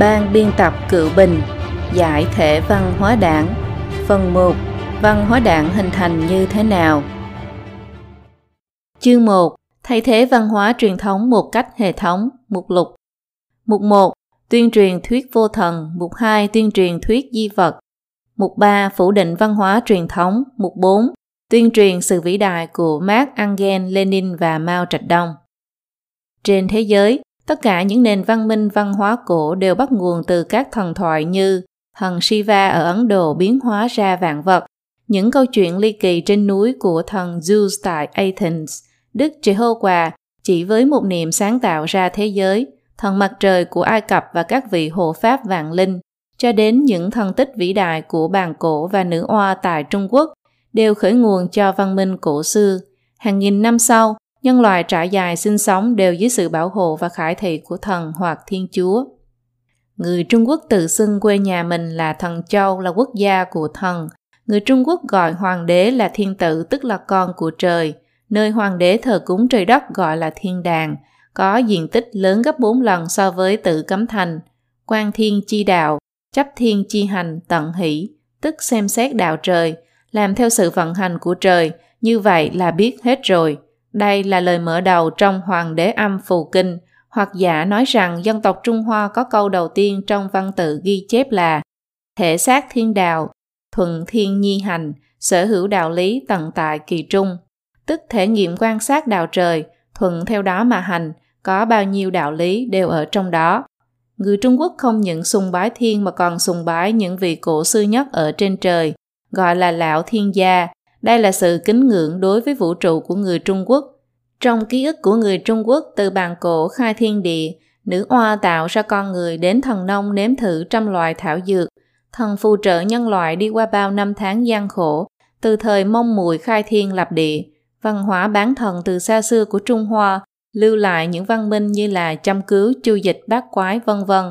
Ban biên tập Cựu Bình Giải thể văn hóa đảng. Phần 1 Văn hóa đảng hình thành như thế nào? Chương 1 Thay thế văn hóa truyền thống một cách hệ thống Mục lục. Mục 1 Tuyên truyền thuyết vô thần. Mục 2 Tuyên truyền thuyết di vật. Mục 3 Phủ định văn hóa truyền thống. Mục 4 Tuyên truyền sự vĩ đại của Mark Engel, Lenin và Mao Trạch Đông. Trên thế giới, Tất cả những nền văn minh văn hóa cổ đều bắt nguồn từ các thần thoại như thần Shiva ở Ấn Độ biến hóa ra vạn vật, những câu chuyện ly kỳ trên núi của thần Zeus tại Athens, Đức Jehovah chỉ với một niệm sáng tạo ra thế giới, thần mặt trời của Ai Cập và các vị hộ pháp vạn linh, cho đến những thần tích vĩ đại của bàn cổ và nữ oa tại Trung Quốc, đều khởi nguồn cho văn minh cổ xưa. Hàng nghìn năm sau, nhân loại trải dài sinh sống đều dưới sự bảo hộ và khải thị của thần hoặc thiên chúa. Người Trung Quốc tự xưng quê nhà mình là thần châu là quốc gia của thần. Người Trung Quốc gọi hoàng đế là thiên tử tức là con của trời. Nơi hoàng đế thờ cúng trời đất gọi là thiên đàng, có diện tích lớn gấp 4 lần so với tự cấm thành. Quan thiên chi đạo, chấp thiên chi hành tận hỷ, tức xem xét đạo trời, làm theo sự vận hành của trời, như vậy là biết hết rồi. Đây là lời mở đầu trong Hoàng đế âm Phù Kinh, hoặc giả nói rằng dân tộc Trung Hoa có câu đầu tiên trong văn tự ghi chép là thể xác thiên đạo, thuận thiên nhi hành, sở hữu đạo lý tận tại kỳ trung, tức thể nghiệm quan sát đạo trời, thuận theo đó mà hành, có bao nhiêu đạo lý đều ở trong đó. Người Trung Quốc không những sùng bái thiên mà còn sùng bái những vị cổ sư nhất ở trên trời, gọi là lão thiên gia, đây là sự kính ngưỡng đối với vũ trụ của người Trung Quốc. Trong ký ức của người Trung Quốc từ bàn cổ khai thiên địa, nữ oa tạo ra con người đến thần nông nếm thử trăm loại thảo dược, thần phù trợ nhân loại đi qua bao năm tháng gian khổ, từ thời mông mùi khai thiên lập địa, văn hóa bán thần từ xa xưa của Trung Hoa, lưu lại những văn minh như là chăm cứu, chu dịch, bát quái, vân vân.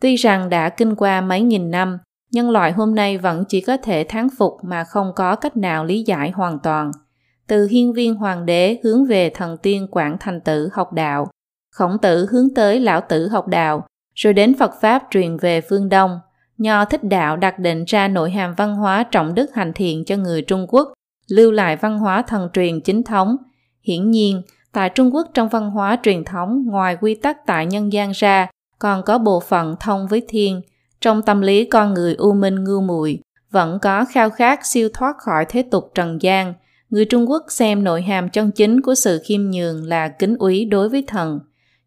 Tuy rằng đã kinh qua mấy nghìn năm, nhân loại hôm nay vẫn chỉ có thể thán phục mà không có cách nào lý giải hoàn toàn. Từ hiên viên hoàng đế hướng về thần tiên Quảng Thành Tử học đạo, khổng tử hướng tới lão tử học đạo, rồi đến Phật Pháp truyền về phương Đông. Nho thích đạo đặt định ra nội hàm văn hóa trọng đức hành thiện cho người Trung Quốc, lưu lại văn hóa thần truyền chính thống. Hiển nhiên, tại Trung Quốc trong văn hóa truyền thống ngoài quy tắc tại nhân gian ra, còn có bộ phận thông với thiên, trong tâm lý con người u minh ngu muội vẫn có khao khát siêu thoát khỏi thế tục trần gian. Người Trung Quốc xem nội hàm chân chính của sự khiêm nhường là kính úy đối với thần.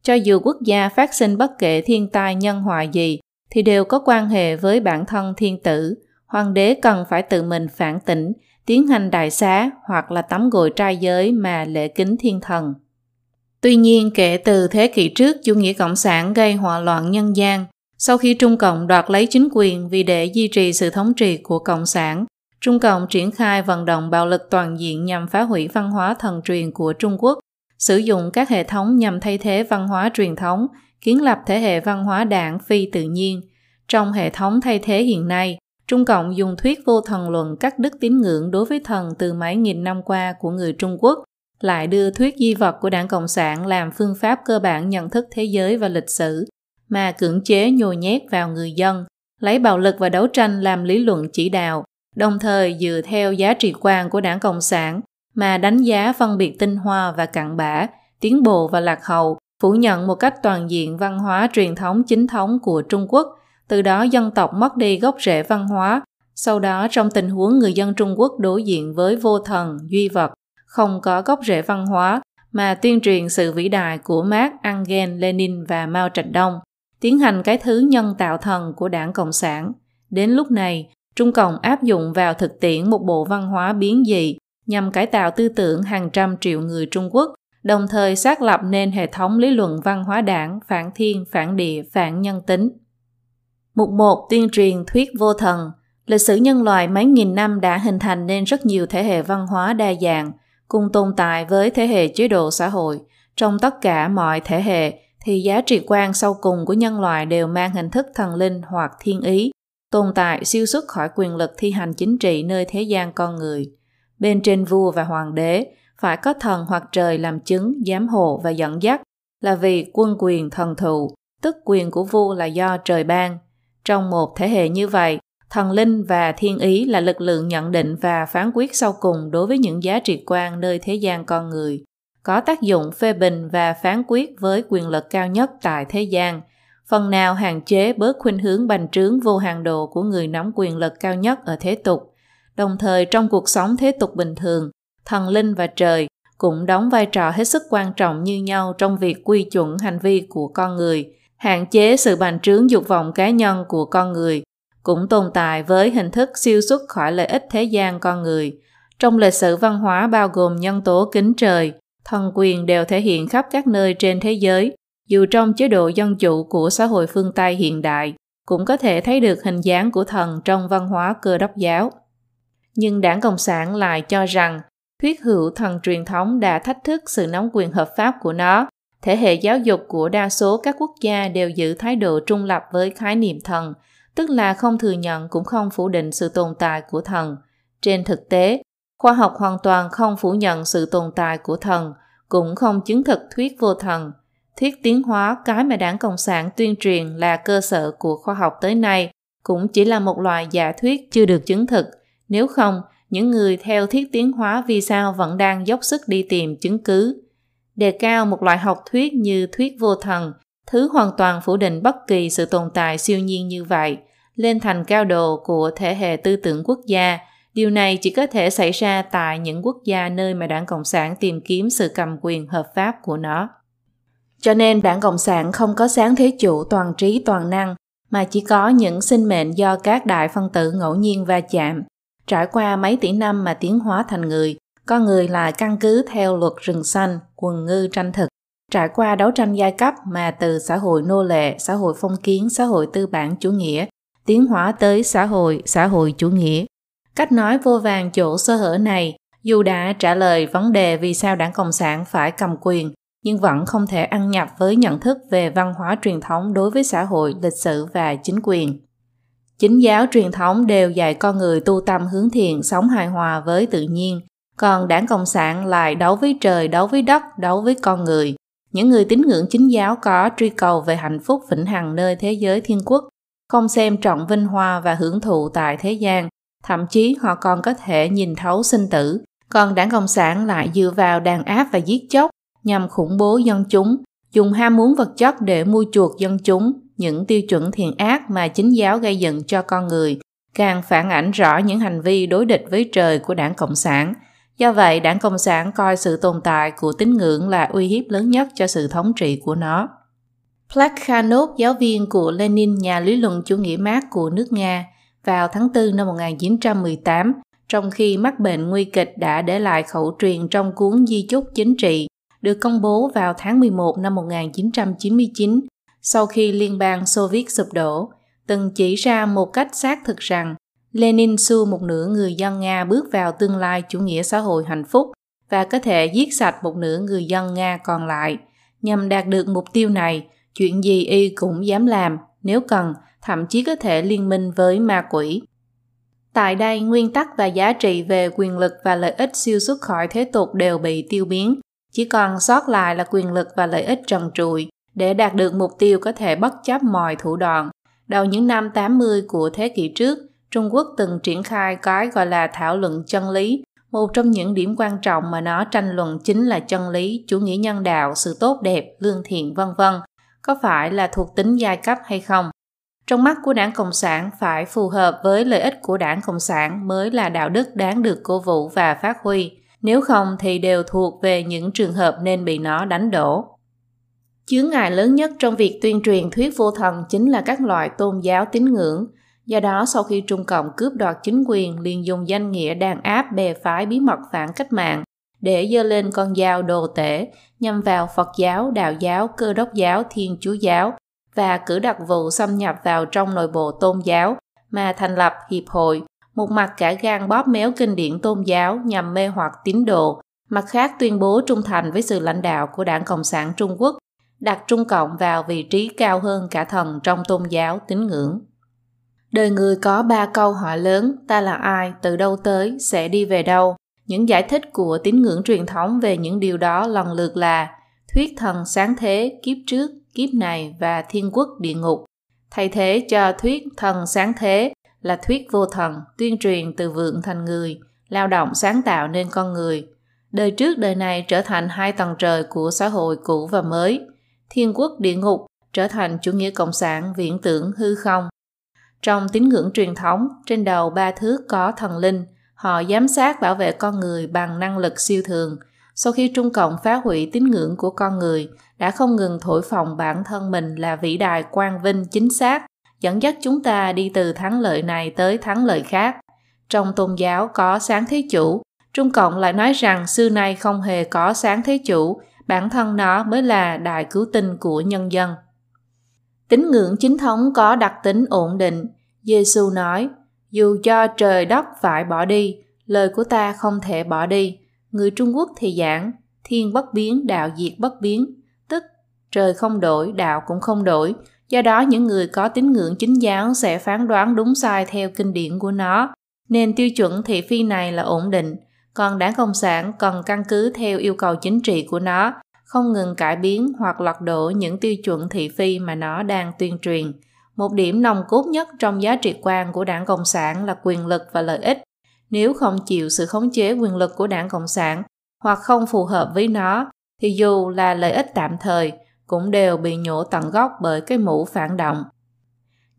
Cho dù quốc gia phát sinh bất kể thiên tai nhân họa gì, thì đều có quan hệ với bản thân thiên tử. Hoàng đế cần phải tự mình phản tỉnh, tiến hành đại xá hoặc là tắm gội trai giới mà lễ kính thiên thần. Tuy nhiên, kể từ thế kỷ trước, chủ nghĩa cộng sản gây hỏa loạn nhân gian, sau khi Trung Cộng đoạt lấy chính quyền vì để duy trì sự thống trị của Cộng sản, Trung Cộng triển khai vận động bạo lực toàn diện nhằm phá hủy văn hóa thần truyền của Trung Quốc, sử dụng các hệ thống nhằm thay thế văn hóa truyền thống, kiến lập thế hệ văn hóa đảng phi tự nhiên. Trong hệ thống thay thế hiện nay, Trung Cộng dùng thuyết vô thần luận cắt đứt tín ngưỡng đối với thần từ mấy nghìn năm qua của người Trung Quốc, lại đưa thuyết di vật của đảng Cộng sản làm phương pháp cơ bản nhận thức thế giới và lịch sử, mà cưỡng chế nhồi nhét vào người dân, lấy bạo lực và đấu tranh làm lý luận chỉ đạo, đồng thời dựa theo giá trị quan của đảng Cộng sản mà đánh giá phân biệt tinh hoa và cặn bã, tiến bộ và lạc hậu, phủ nhận một cách toàn diện văn hóa truyền thống chính thống của Trung Quốc, từ đó dân tộc mất đi gốc rễ văn hóa. Sau đó trong tình huống người dân Trung Quốc đối diện với vô thần, duy vật, không có gốc rễ văn hóa, mà tuyên truyền sự vĩ đại của Marx, Engel, Lenin và Mao Trạch Đông, tiến hành cái thứ nhân tạo thần của đảng Cộng sản. Đến lúc này, Trung Cộng áp dụng vào thực tiễn một bộ văn hóa biến dị nhằm cải tạo tư tưởng hàng trăm triệu người Trung Quốc, đồng thời xác lập nên hệ thống lý luận văn hóa đảng phản thiên, phản địa, phản nhân tính. Mục 1 tuyên truyền thuyết vô thần Lịch sử nhân loại mấy nghìn năm đã hình thành nên rất nhiều thể hệ văn hóa đa dạng, cùng tồn tại với thế hệ chế độ xã hội. Trong tất cả mọi thể hệ, thì giá trị quan sau cùng của nhân loại đều mang hình thức thần linh hoặc thiên ý, tồn tại siêu xuất khỏi quyền lực thi hành chính trị nơi thế gian con người. Bên trên vua và hoàng đế phải có thần hoặc trời làm chứng, giám hộ và dẫn dắt, là vì quân quyền thần thụ, tức quyền của vua là do trời ban. Trong một thế hệ như vậy, thần linh và thiên ý là lực lượng nhận định và phán quyết sau cùng đối với những giá trị quan nơi thế gian con người, có tác dụng phê bình và phán quyết với quyền lực cao nhất tại thế gian, phần nào hạn chế bớt khuynh hướng bành trướng vô hạn độ của người nắm quyền lực cao nhất ở thế tục. Đồng thời trong cuộc sống thế tục bình thường, thần linh và trời cũng đóng vai trò hết sức quan trọng như nhau trong việc quy chuẩn hành vi của con người, hạn chế sự bành trướng dục vọng cá nhân của con người, cũng tồn tại với hình thức siêu xuất khỏi lợi ích thế gian con người. Trong lịch sử văn hóa bao gồm nhân tố kính trời, thần quyền đều thể hiện khắp các nơi trên thế giới, dù trong chế độ dân chủ của xã hội phương Tây hiện đại, cũng có thể thấy được hình dáng của thần trong văn hóa cơ đốc giáo. Nhưng đảng Cộng sản lại cho rằng thuyết hữu thần truyền thống đã thách thức sự nắm quyền hợp pháp của nó. Thể hệ giáo dục của đa số các quốc gia đều giữ thái độ trung lập với khái niệm thần, tức là không thừa nhận cũng không phủ định sự tồn tại của thần. Trên thực tế, khoa học hoàn toàn không phủ nhận sự tồn tại của thần, cũng không chứng thực thuyết vô thần. Thuyết tiến hóa cái mà đảng Cộng sản tuyên truyền là cơ sở của khoa học tới nay cũng chỉ là một loại giả thuyết chưa được chứng thực. Nếu không, những người theo thiết tiến hóa vì sao vẫn đang dốc sức đi tìm chứng cứ. Đề cao một loại học thuyết như thuyết vô thần, thứ hoàn toàn phủ định bất kỳ sự tồn tại siêu nhiên như vậy, lên thành cao độ của thể hệ tư tưởng quốc gia. Điều này chỉ có thể xảy ra tại những quốc gia nơi mà đảng Cộng sản tìm kiếm sự cầm quyền hợp pháp của nó. Cho nên đảng Cộng sản không có sáng thế chủ toàn trí toàn năng, mà chỉ có những sinh mệnh do các đại phân tử ngẫu nhiên va chạm, Trải qua mấy tỷ năm mà tiến hóa thành người, con người là căn cứ theo luật rừng xanh, quần ngư tranh thực. Trải qua đấu tranh giai cấp mà từ xã hội nô lệ, xã hội phong kiến, xã hội tư bản chủ nghĩa, tiến hóa tới xã hội, xã hội chủ nghĩa. Cách nói vô vàng chỗ sơ hở này, dù đã trả lời vấn đề vì sao đảng Cộng sản phải cầm quyền, nhưng vẫn không thể ăn nhập với nhận thức về văn hóa truyền thống đối với xã hội, lịch sử và chính quyền. Chính giáo truyền thống đều dạy con người tu tâm hướng thiện, sống hài hòa với tự nhiên, còn đảng Cộng sản lại đấu với trời, đấu với đất, đấu với con người. Những người tín ngưỡng chính giáo có truy cầu về hạnh phúc vĩnh hằng nơi thế giới thiên quốc, không xem trọng vinh hoa và hưởng thụ tại thế gian, thậm chí họ còn có thể nhìn thấu sinh tử. Còn đảng Cộng sản lại dựa vào đàn áp và giết chóc nhằm khủng bố dân chúng, dùng ham muốn vật chất để mua chuộc dân chúng, những tiêu chuẩn thiện ác mà chính giáo gây dựng cho con người càng phản ảnh rõ những hành vi đối địch với trời của đảng Cộng sản. Do vậy, đảng Cộng sản coi sự tồn tại của tín ngưỡng là uy hiếp lớn nhất cho sự thống trị của nó. Plekhanov, giáo viên của Lenin, nhà lý luận chủ nghĩa Mác của nước Nga, vào tháng 4 năm 1918, trong khi mắc bệnh nguy kịch đã để lại khẩu truyền trong cuốn Di chúc chính trị, được công bố vào tháng 11 năm 1999 sau khi Liên bang Xô Viết sụp đổ, từng chỉ ra một cách xác thực rằng Lenin xua một nửa người dân Nga bước vào tương lai chủ nghĩa xã hội hạnh phúc và có thể giết sạch một nửa người dân Nga còn lại. Nhằm đạt được mục tiêu này, chuyện gì y cũng dám làm, nếu cần, thậm chí có thể liên minh với ma quỷ. Tại đây, nguyên tắc và giá trị về quyền lực và lợi ích siêu xuất khỏi thế tục đều bị tiêu biến, chỉ còn sót lại là quyền lực và lợi ích trần trụi, để đạt được mục tiêu có thể bất chấp mọi thủ đoạn. Đầu những năm 80 của thế kỷ trước, Trung Quốc từng triển khai cái gọi là thảo luận chân lý. Một trong những điểm quan trọng mà nó tranh luận chính là chân lý, chủ nghĩa nhân đạo, sự tốt đẹp, lương thiện vân vân. Có phải là thuộc tính giai cấp hay không? Trong mắt của đảng Cộng sản phải phù hợp với lợi ích của đảng Cộng sản mới là đạo đức đáng được cố vũ và phát huy. Nếu không thì đều thuộc về những trường hợp nên bị nó đánh đổ. Chướng ngại lớn nhất trong việc tuyên truyền thuyết vô thần chính là các loại tôn giáo tín ngưỡng. Do đó, sau khi Trung Cộng cướp đoạt chính quyền, liền dùng danh nghĩa đàn áp bè phái bí mật phản cách mạng để dơ lên con dao đồ tể nhằm vào Phật giáo, Đạo giáo, Cơ đốc giáo, Thiên Chúa giáo và cử đặc vụ xâm nhập vào trong nội bộ tôn giáo mà thành lập hiệp hội, một mặt cả gan bóp méo kinh điển tôn giáo nhằm mê hoặc tín đồ, mặt khác tuyên bố trung thành với sự lãnh đạo của Đảng Cộng sản Trung Quốc đặt Trung Cộng vào vị trí cao hơn cả thần trong tôn giáo tín ngưỡng. Đời người có ba câu hỏi lớn, ta là ai, từ đâu tới, sẽ đi về đâu. Những giải thích của tín ngưỡng truyền thống về những điều đó lần lượt là thuyết thần sáng thế, kiếp trước, kiếp này và thiên quốc địa ngục, thay thế cho thuyết thần sáng thế là thuyết vô thần, tuyên truyền từ vượng thành người, lao động sáng tạo nên con người. Đời trước đời này trở thành hai tầng trời của xã hội cũ và mới. Thiên quốc địa ngục trở thành chủ nghĩa cộng sản viễn tưởng hư không. Trong tín ngưỡng truyền thống, trên đầu ba thước có thần linh, họ giám sát bảo vệ con người bằng năng lực siêu thường. Sau khi Trung Cộng phá hủy tín ngưỡng của con người, đã không ngừng thổi phồng bản thân mình là vĩ đại quang vinh chính xác, dẫn dắt chúng ta đi từ thắng lợi này tới thắng lợi khác. Trong tôn giáo có sáng thế chủ, Trung Cộng lại nói rằng xưa nay không hề có sáng thế chủ, bản thân nó mới là đại cứu tinh của nhân dân. Tín ngưỡng chính thống có đặc tính ổn định. Giêsu nói, dù cho trời đất phải bỏ đi, lời của ta không thể bỏ đi. Người Trung Quốc thì giảng, thiên bất biến, đạo diệt bất biến, tức trời không đổi, đạo cũng không đổi. Do đó những người có tín ngưỡng chính giáo sẽ phán đoán đúng sai theo kinh điển của nó, nên tiêu chuẩn thị phi này là ổn định. Còn đảng Cộng sản cần căn cứ theo yêu cầu chính trị của nó không ngừng cải biến hoặc lật đổ những tiêu chuẩn thị phi mà nó đang tuyên truyền. Một điểm nòng cốt nhất trong giá trị quan của đảng Cộng sản là quyền lực và lợi ích. Nếu không chịu sự khống chế quyền lực của đảng Cộng sản hoặc không phù hợp với nó, thì dù là lợi ích tạm thời, cũng đều bị nhổ tận gốc bởi cái mũ phản động.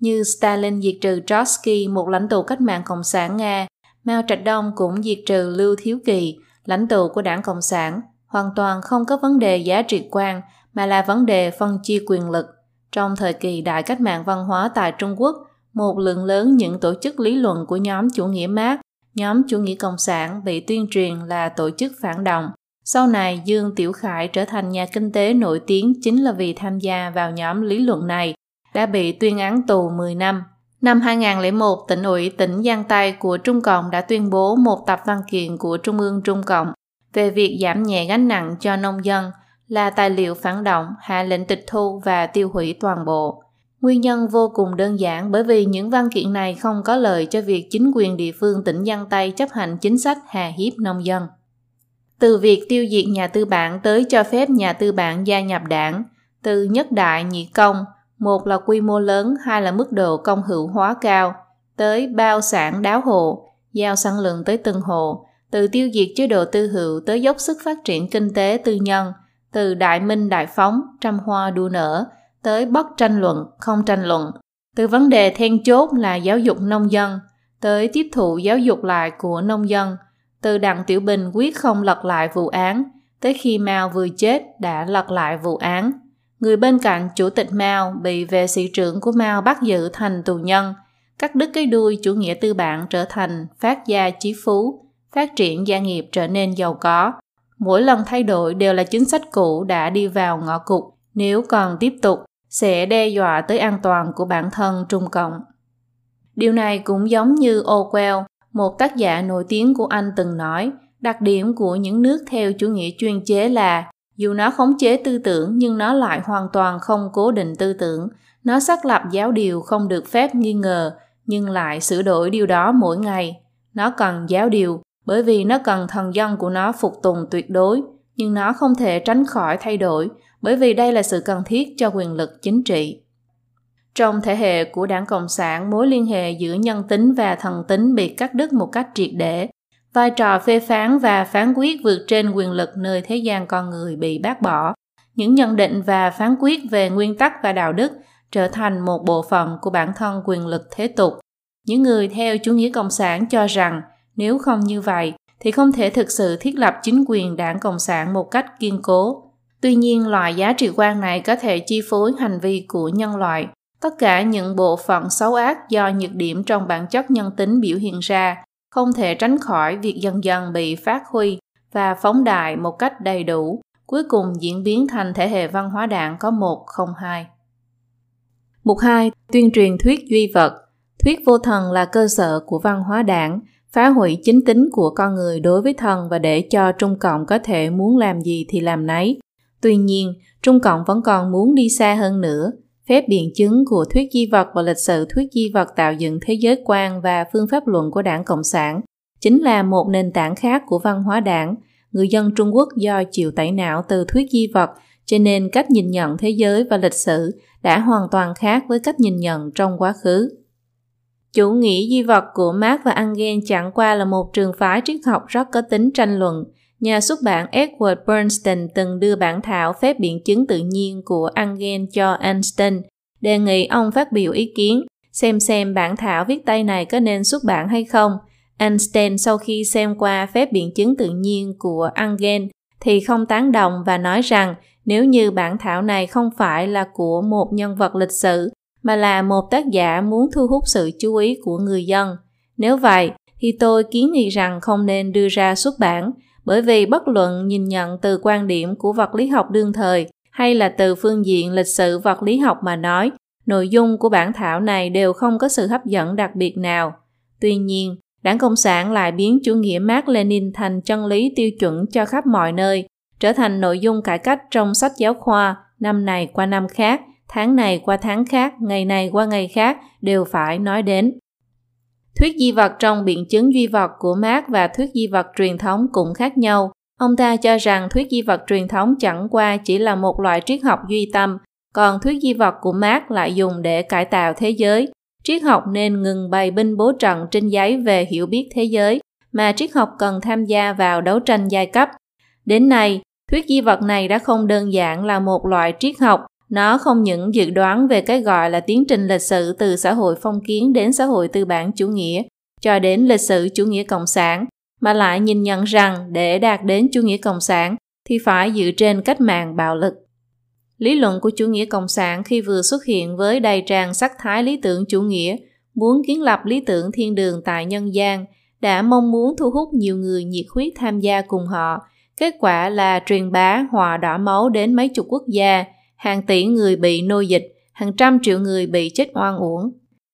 Như Stalin diệt trừ Trotsky, một lãnh tụ cách mạng Cộng sản Nga, Mao Trạch Đông cũng diệt trừ Lưu Thiếu Kỳ, lãnh tụ của đảng Cộng sản, hoàn toàn không có vấn đề giá trị quan mà là vấn đề phân chia quyền lực. Trong thời kỳ đại cách mạng văn hóa tại Trung Quốc, một lượng lớn những tổ chức lý luận của nhóm chủ nghĩa Mác, nhóm chủ nghĩa cộng sản bị tuyên truyền là tổ chức phản động. Sau này, Dương Tiểu Khải trở thành nhà kinh tế nổi tiếng chính là vì tham gia vào nhóm lý luận này, đã bị tuyên án tù 10 năm. Năm 2001, tỉnh ủy tỉnh Giang Tây của Trung Cộng đã tuyên bố một tập văn kiện của Trung ương Trung Cộng về việc giảm nhẹ gánh nặng cho nông dân là tài liệu phản động, hạ lệnh tịch thu và tiêu hủy toàn bộ. Nguyên nhân vô cùng đơn giản bởi vì những văn kiện này không có lợi cho việc chính quyền địa phương tỉnh Giang Tây chấp hành chính sách hà hiếp nông dân. Từ việc tiêu diệt nhà tư bản tới cho phép nhà tư bản gia nhập đảng, từ nhất đại nhị công, một là quy mô lớn, hai là mức độ công hữu hóa cao, tới bao sản đáo hộ, giao sản lượng tới từng hộ, từ tiêu diệt chế độ tư hữu tới dốc sức phát triển kinh tế tư nhân, từ đại minh đại phóng, trăm hoa đua nở, tới bất tranh luận, không tranh luận, từ vấn đề then chốt là giáo dục nông dân, tới tiếp thụ giáo dục lại của nông dân, từ Đặng Tiểu Bình quyết không lật lại vụ án, tới khi Mao vừa chết đã lật lại vụ án. Người bên cạnh chủ tịch Mao bị vệ sĩ trưởng của Mao bắt giữ thành tù nhân, cắt đứt cái đuôi chủ nghĩa tư bản trở thành phát gia chí phú, phát triển gia nghiệp trở nên giàu có. Mỗi lần thay đổi đều là chính sách cũ đã đi vào ngõ cụt, nếu còn tiếp tục sẽ đe dọa tới an toàn của bản thân Trung Cộng. Điều này cũng giống như Orwell, một tác giả nổi tiếng của Anh từng nói, đặc điểm của những nước theo chủ nghĩa chuyên chế là dù nó khống chế tư tưởng nhưng nó lại hoàn toàn không cố định tư tưởng, nó xác lập giáo điều không được phép nghi ngờ nhưng lại sửa đổi điều đó mỗi ngày. Nó cần giáo điều bởi vì nó cần thần dân của nó phục tùng tuyệt đối, nhưng nó không thể tránh khỏi thay đổi bởi vì đây là sự cần thiết cho quyền lực chính trị. Trong thể hệ của đảng Cộng sản, mối liên hệ giữa nhân tính và thần tính bị cắt đứt một cách triệt để. Vai trò phê phán và phán quyết vượt trên quyền lực nơi thế gian con người bị bác bỏ. Những nhận định và phán quyết về nguyên tắc và đạo đức trở thành một bộ phận của bản thân quyền lực thế tục. Những người theo chủ nghĩa cộng sản cho rằng nếu không như vậy, thì không thể thực sự thiết lập chính quyền đảng Cộng sản một cách kiên cố. Tuy nhiên, loại giá trị quan này có thể chi phối hành vi của nhân loại. Tất cả những bộ phận xấu ác do nhược điểm trong bản chất nhân tính biểu hiện ra không thể tránh khỏi việc dần dần bị phát huy và phóng đại một cách đầy đủ, cuối cùng diễn biến thành thể hệ văn hóa đảng có một không hai. Mục 2. Tuyên truyền thuyết duy vật Thuyết vô thần là cơ sở của văn hóa đảng, phá hủy chính tính của con người đối với thần và để cho Trung Cộng có thể muốn làm gì thì làm nấy. Tuy nhiên, Trung Cộng vẫn còn muốn đi xa hơn nữa. Phép biện chứng của thuyết di vật và lịch sử thuyết di vật tạo dựng thế giới quan và phương pháp luận của đảng Cộng sản chính là một nền tảng khác của văn hóa đảng. Người dân Trung Quốc do chịu tẩy não từ thuyết di vật cho nên cách nhìn nhận thế giới và lịch sử đã hoàn toàn khác với cách nhìn nhận trong quá khứ. Chủ nghĩa di vật của Marx và Engels chẳng qua là một trường phái triết học rất có tính tranh luận. Nhà xuất bản Edward Bernstein từng đưa bản thảo phép biện chứng tự nhiên của angen cho Einstein, đề nghị ông phát biểu ý kiến, xem xem bản thảo viết tay này có nên xuất bản hay không. Einstein sau khi xem qua phép biện chứng tự nhiên của angen thì không tán đồng và nói rằng nếu như bản thảo này không phải là của một nhân vật lịch sử mà là một tác giả muốn thu hút sự chú ý của người dân. Nếu vậy, thì tôi kiến nghị rằng không nên đưa ra xuất bản, bởi vì bất luận nhìn nhận từ quan điểm của vật lý học đương thời hay là từ phương diện lịch sử vật lý học mà nói, nội dung của bản thảo này đều không có sự hấp dẫn đặc biệt nào. Tuy nhiên, Đảng Cộng sản lại biến chủ nghĩa Mark Lenin thành chân lý tiêu chuẩn cho khắp mọi nơi, trở thành nội dung cải cách trong sách giáo khoa năm này qua năm khác, tháng này qua tháng khác, ngày này qua ngày khác đều phải nói đến. Thuyết di vật trong biện chứng duy vật của Marx và thuyết di vật truyền thống cũng khác nhau. Ông ta cho rằng thuyết di vật truyền thống chẳng qua chỉ là một loại triết học duy tâm, còn thuyết di vật của Marx lại dùng để cải tạo thế giới. Triết học nên ngừng bày binh bố trận trên giấy về hiểu biết thế giới, mà triết học cần tham gia vào đấu tranh giai cấp. Đến nay, thuyết di vật này đã không đơn giản là một loại triết học nó không những dự đoán về cái gọi là tiến trình lịch sử từ xã hội phong kiến đến xã hội tư bản chủ nghĩa, cho đến lịch sử chủ nghĩa cộng sản, mà lại nhìn nhận rằng để đạt đến chủ nghĩa cộng sản thì phải dựa trên cách mạng bạo lực. Lý luận của chủ nghĩa cộng sản khi vừa xuất hiện với đầy tràn sắc thái lý tưởng chủ nghĩa, muốn kiến lập lý tưởng thiên đường tại nhân gian, đã mong muốn thu hút nhiều người nhiệt huyết tham gia cùng họ. Kết quả là truyền bá hòa đỏ máu đến mấy chục quốc gia, hàng tỷ người bị nô dịch, hàng trăm triệu người bị chết oan uổng.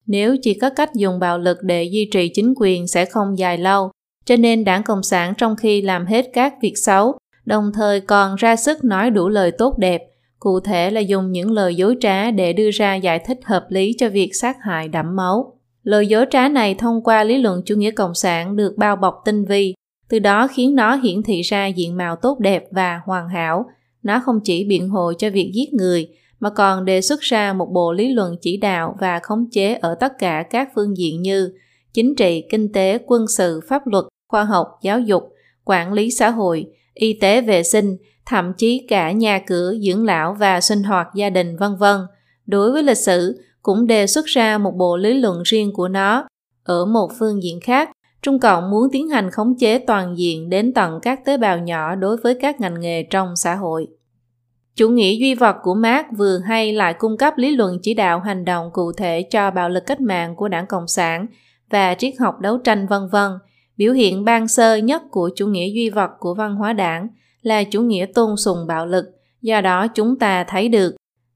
Nếu chỉ có cách dùng bạo lực để duy trì chính quyền sẽ không dài lâu, cho nên đảng Cộng sản trong khi làm hết các việc xấu, đồng thời còn ra sức nói đủ lời tốt đẹp, cụ thể là dùng những lời dối trá để đưa ra giải thích hợp lý cho việc sát hại đẫm máu. Lời dối trá này thông qua lý luận chủ nghĩa cộng sản được bao bọc tinh vi, từ đó khiến nó hiển thị ra diện mạo tốt đẹp và hoàn hảo, nó không chỉ biện hộ cho việc giết người, mà còn đề xuất ra một bộ lý luận chỉ đạo và khống chế ở tất cả các phương diện như chính trị, kinh tế, quân sự, pháp luật, khoa học, giáo dục, quản lý xã hội, y tế vệ sinh, thậm chí cả nhà cửa, dưỡng lão và sinh hoạt gia đình vân vân. Đối với lịch sử, cũng đề xuất ra một bộ lý luận riêng của nó. Ở một phương diện khác, Trung Cộng muốn tiến hành khống chế toàn diện đến tận các tế bào nhỏ đối với các ngành nghề trong xã hội. Chủ nghĩa duy vật của Marx vừa hay lại cung cấp lý luận chỉ đạo hành động cụ thể cho bạo lực cách mạng của đảng Cộng sản và triết học đấu tranh vân vân. Biểu hiện ban sơ nhất của chủ nghĩa duy vật của văn hóa đảng là chủ nghĩa tôn sùng bạo lực, do đó chúng ta thấy được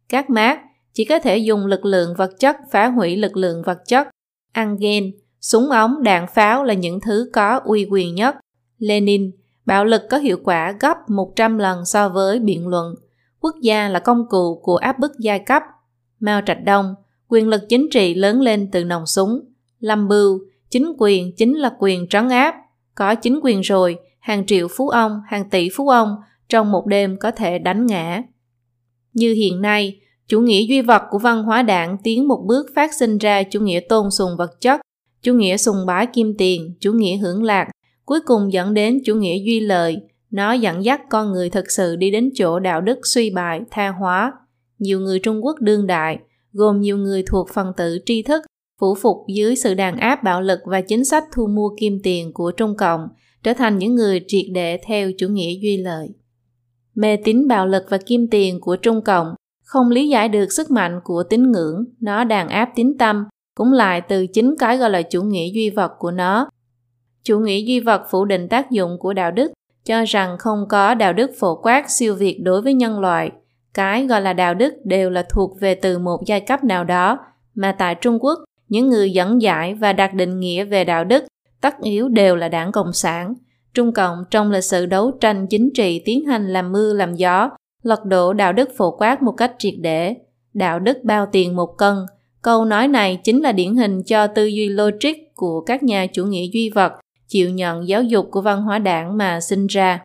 các Marx chỉ có thể dùng lực lượng vật chất phá hủy lực lượng vật chất. ăn ghen. Súng ống, đạn pháo là những thứ có uy quyền nhất. Lenin, bạo lực có hiệu quả gấp 100 lần so với biện luận. Quốc gia là công cụ của áp bức giai cấp. Mao Trạch Đông, quyền lực chính trị lớn lên từ nòng súng. Lâm Bưu, chính quyền chính là quyền trấn áp. Có chính quyền rồi, hàng triệu phú ông, hàng tỷ phú ông trong một đêm có thể đánh ngã. Như hiện nay, chủ nghĩa duy vật của văn hóa đảng tiến một bước phát sinh ra chủ nghĩa tôn sùng vật chất chủ nghĩa sùng bái kim tiền, chủ nghĩa hưởng lạc, cuối cùng dẫn đến chủ nghĩa duy lợi. Nó dẫn dắt con người thực sự đi đến chỗ đạo đức suy bại, tha hóa. Nhiều người Trung Quốc đương đại, gồm nhiều người thuộc phần tử tri thức, phủ phục dưới sự đàn áp bạo lực và chính sách thu mua kim tiền của Trung Cộng, trở thành những người triệt để theo chủ nghĩa duy lợi. Mê tín bạo lực và kim tiền của Trung Cộng không lý giải được sức mạnh của tín ngưỡng, nó đàn áp tín tâm, cũng lại từ chính cái gọi là chủ nghĩa duy vật của nó. Chủ nghĩa duy vật phủ định tác dụng của đạo đức, cho rằng không có đạo đức phổ quát siêu việt đối với nhân loại. Cái gọi là đạo đức đều là thuộc về từ một giai cấp nào đó, mà tại Trung Quốc, những người dẫn giải và đặt định nghĩa về đạo đức tất yếu đều là đảng Cộng sản. Trung Cộng trong lịch sử đấu tranh chính trị tiến hành làm mưa làm gió, lật đổ đạo đức phổ quát một cách triệt để. Đạo đức bao tiền một cân, Câu nói này chính là điển hình cho tư duy logic của các nhà chủ nghĩa duy vật chịu nhận giáo dục của văn hóa đảng mà sinh ra.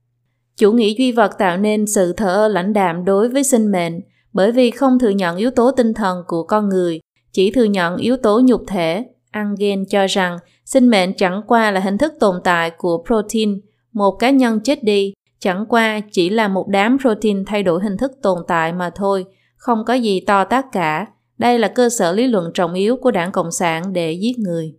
Chủ nghĩa duy vật tạo nên sự thờ ơ lãnh đạm đối với sinh mệnh bởi vì không thừa nhận yếu tố tinh thần của con người, chỉ thừa nhận yếu tố nhục thể. Angen cho rằng sinh mệnh chẳng qua là hình thức tồn tại của protein, một cá nhân chết đi, chẳng qua chỉ là một đám protein thay đổi hình thức tồn tại mà thôi, không có gì to tác cả. Đây là cơ sở lý luận trọng yếu của đảng Cộng sản để giết người.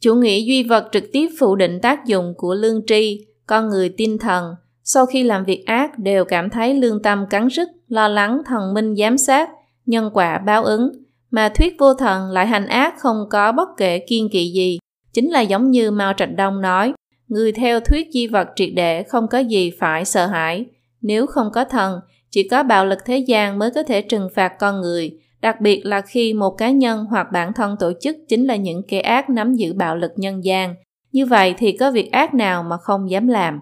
Chủ nghĩa duy vật trực tiếp phủ định tác dụng của lương tri, con người tinh thần, sau khi làm việc ác đều cảm thấy lương tâm cắn rứt, lo lắng thần minh giám sát, nhân quả báo ứng, mà thuyết vô thần lại hành ác không có bất kể kiên kỵ gì, chính là giống như Mao Trạch Đông nói, người theo thuyết di vật triệt để không có gì phải sợ hãi, nếu không có thần, chỉ có bạo lực thế gian mới có thể trừng phạt con người, đặc biệt là khi một cá nhân hoặc bản thân tổ chức chính là những kẻ ác nắm giữ bạo lực nhân gian. Như vậy thì có việc ác nào mà không dám làm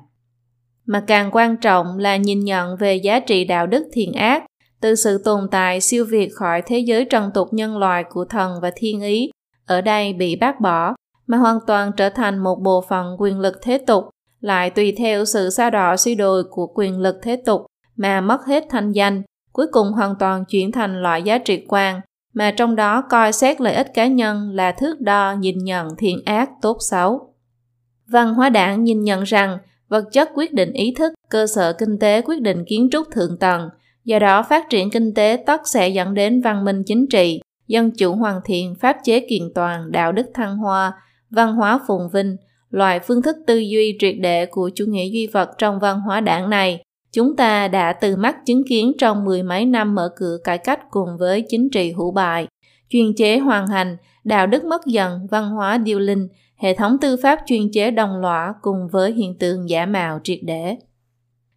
mà càng quan trọng là nhìn nhận về giá trị đạo đức thiện ác, từ sự tồn tại siêu việt khỏi thế giới trần tục nhân loại của thần và thiên ý, ở đây bị bác bỏ, mà hoàn toàn trở thành một bộ phận quyền lực thế tục, lại tùy theo sự xa đỏ suy đồi của quyền lực thế tục mà mất hết thanh danh cuối cùng hoàn toàn chuyển thành loại giá trị quan mà trong đó coi xét lợi ích cá nhân là thước đo nhìn nhận thiện ác tốt xấu văn hóa đảng nhìn nhận rằng vật chất quyết định ý thức, cơ sở kinh tế quyết định kiến trúc thượng tầng. Do đó, phát triển kinh tế tất sẽ dẫn đến văn minh chính trị, dân chủ hoàn thiện, pháp chế kiện toàn, đạo đức thăng hoa, văn hóa phồn vinh, loại phương thức tư duy triệt để của chủ nghĩa duy vật trong văn hóa đảng này. Chúng ta đã từ mắt chứng kiến trong mười mấy năm mở cửa cải cách cùng với chính trị hữu bại, chuyên chế hoàn hành, đạo đức mất dần, văn hóa điêu linh, hệ thống tư pháp chuyên chế đồng lõa cùng với hiện tượng giả mạo triệt để.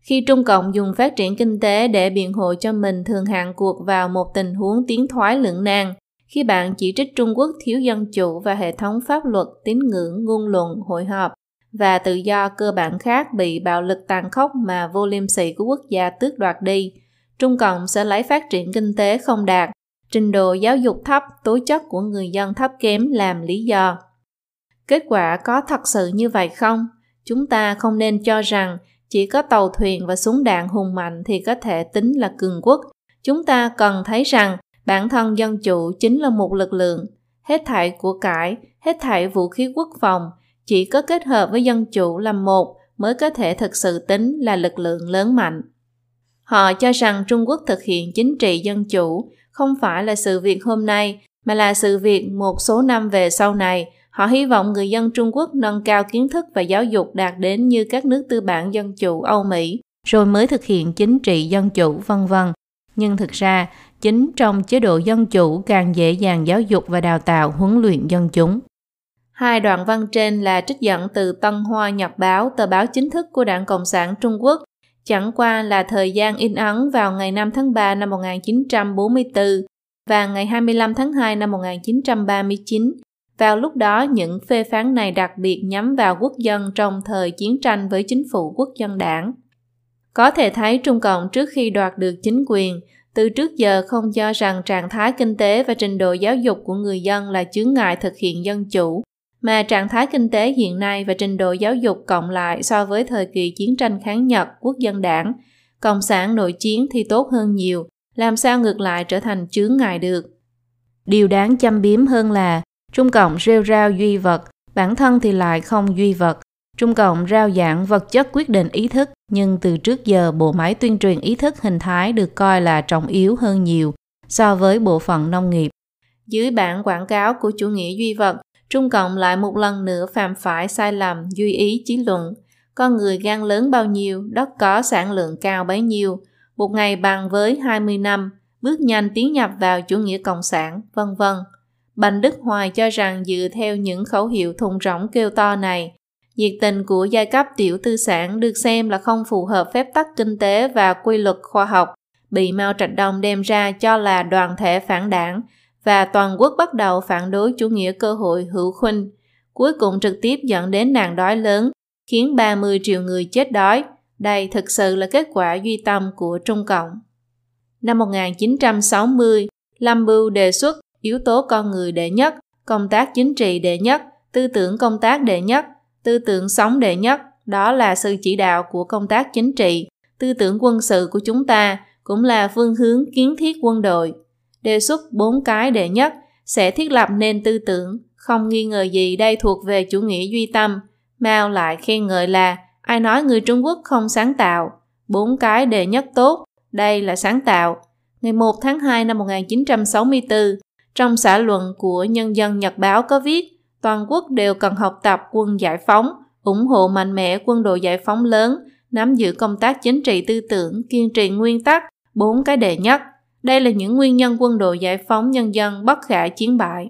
Khi Trung Cộng dùng phát triển kinh tế để biện hộ cho mình thường hạn cuộc vào một tình huống tiến thoái lưỡng nan, khi bạn chỉ trích Trung Quốc thiếu dân chủ và hệ thống pháp luật, tín ngưỡng, ngôn luận, hội họp và tự do cơ bản khác bị bạo lực tàn khốc mà vô liêm sỉ của quốc gia tước đoạt đi, Trung Cộng sẽ lấy phát triển kinh tế không đạt, trình độ giáo dục thấp, tố chất của người dân thấp kém làm lý do. Kết quả có thật sự như vậy không? Chúng ta không nên cho rằng chỉ có tàu thuyền và súng đạn hùng mạnh thì có thể tính là cường quốc. Chúng ta cần thấy rằng bản thân dân chủ chính là một lực lượng. Hết thảy của cải, hết thảy vũ khí quốc phòng, chỉ có kết hợp với dân chủ làm một mới có thể thực sự tính là lực lượng lớn mạnh. Họ cho rằng Trung Quốc thực hiện chính trị dân chủ không phải là sự việc hôm nay, mà là sự việc một số năm về sau này Họ hy vọng người dân Trung Quốc nâng cao kiến thức và giáo dục đạt đến như các nước tư bản dân chủ Âu Mỹ, rồi mới thực hiện chính trị dân chủ vân vân. Nhưng thực ra, chính trong chế độ dân chủ càng dễ dàng giáo dục và đào tạo huấn luyện dân chúng. Hai đoạn văn trên là trích dẫn từ Tân Hoa Nhật Báo, tờ báo chính thức của Đảng Cộng sản Trung Quốc, chẳng qua là thời gian in ấn vào ngày 5 tháng 3 năm 1944 và ngày 25 tháng 2 năm 1939 vào lúc đó, những phê phán này đặc biệt nhắm vào quốc dân trong thời chiến tranh với chính phủ quốc dân đảng. Có thể thấy Trung Cộng trước khi đoạt được chính quyền, từ trước giờ không cho rằng trạng thái kinh tế và trình độ giáo dục của người dân là chướng ngại thực hiện dân chủ, mà trạng thái kinh tế hiện nay và trình độ giáo dục cộng lại so với thời kỳ chiến tranh kháng Nhật quốc dân đảng, Cộng sản nội chiến thì tốt hơn nhiều, làm sao ngược lại trở thành chướng ngại được. Điều đáng chăm biếm hơn là Trung Cộng rêu rao duy vật, bản thân thì lại không duy vật. Trung Cộng rao giảng vật chất quyết định ý thức, nhưng từ trước giờ bộ máy tuyên truyền ý thức hình thái được coi là trọng yếu hơn nhiều so với bộ phận nông nghiệp. Dưới bản quảng cáo của chủ nghĩa duy vật, Trung Cộng lại một lần nữa phạm phải sai lầm duy ý chí luận. Con người gan lớn bao nhiêu, đất có sản lượng cao bấy nhiêu, một ngày bằng với 20 năm, bước nhanh tiến nhập vào chủ nghĩa cộng sản, vân vân. Bành Đức Hoài cho rằng dựa theo những khẩu hiệu thùng rỗng kêu to này, nhiệt tình của giai cấp tiểu tư sản được xem là không phù hợp phép tắc kinh tế và quy luật khoa học, bị Mao Trạch Đông đem ra cho là đoàn thể phản đảng và toàn quốc bắt đầu phản đối chủ nghĩa cơ hội hữu khuynh, cuối cùng trực tiếp dẫn đến nạn đói lớn, khiến 30 triệu người chết đói. Đây thực sự là kết quả duy tâm của Trung Cộng. Năm 1960, Lâm Bưu đề xuất yếu tố con người đệ nhất, công tác chính trị đệ nhất, tư tưởng công tác đệ nhất, tư tưởng sống đệ nhất, đó là sự chỉ đạo của công tác chính trị, tư tưởng quân sự của chúng ta cũng là phương hướng kiến thiết quân đội. Đề xuất bốn cái đệ nhất sẽ thiết lập nên tư tưởng, không nghi ngờ gì đây thuộc về chủ nghĩa duy tâm. Mao lại khen ngợi là ai nói người Trung Quốc không sáng tạo. Bốn cái đề nhất tốt, đây là sáng tạo. Ngày 1 tháng 2 năm 1964, trong xã luận của Nhân dân Nhật Báo có viết toàn quốc đều cần học tập quân giải phóng, ủng hộ mạnh mẽ quân đội giải phóng lớn, nắm giữ công tác chính trị tư tưởng, kiên trì nguyên tắc, bốn cái đề nhất. Đây là những nguyên nhân quân đội giải phóng nhân dân bất khả chiến bại.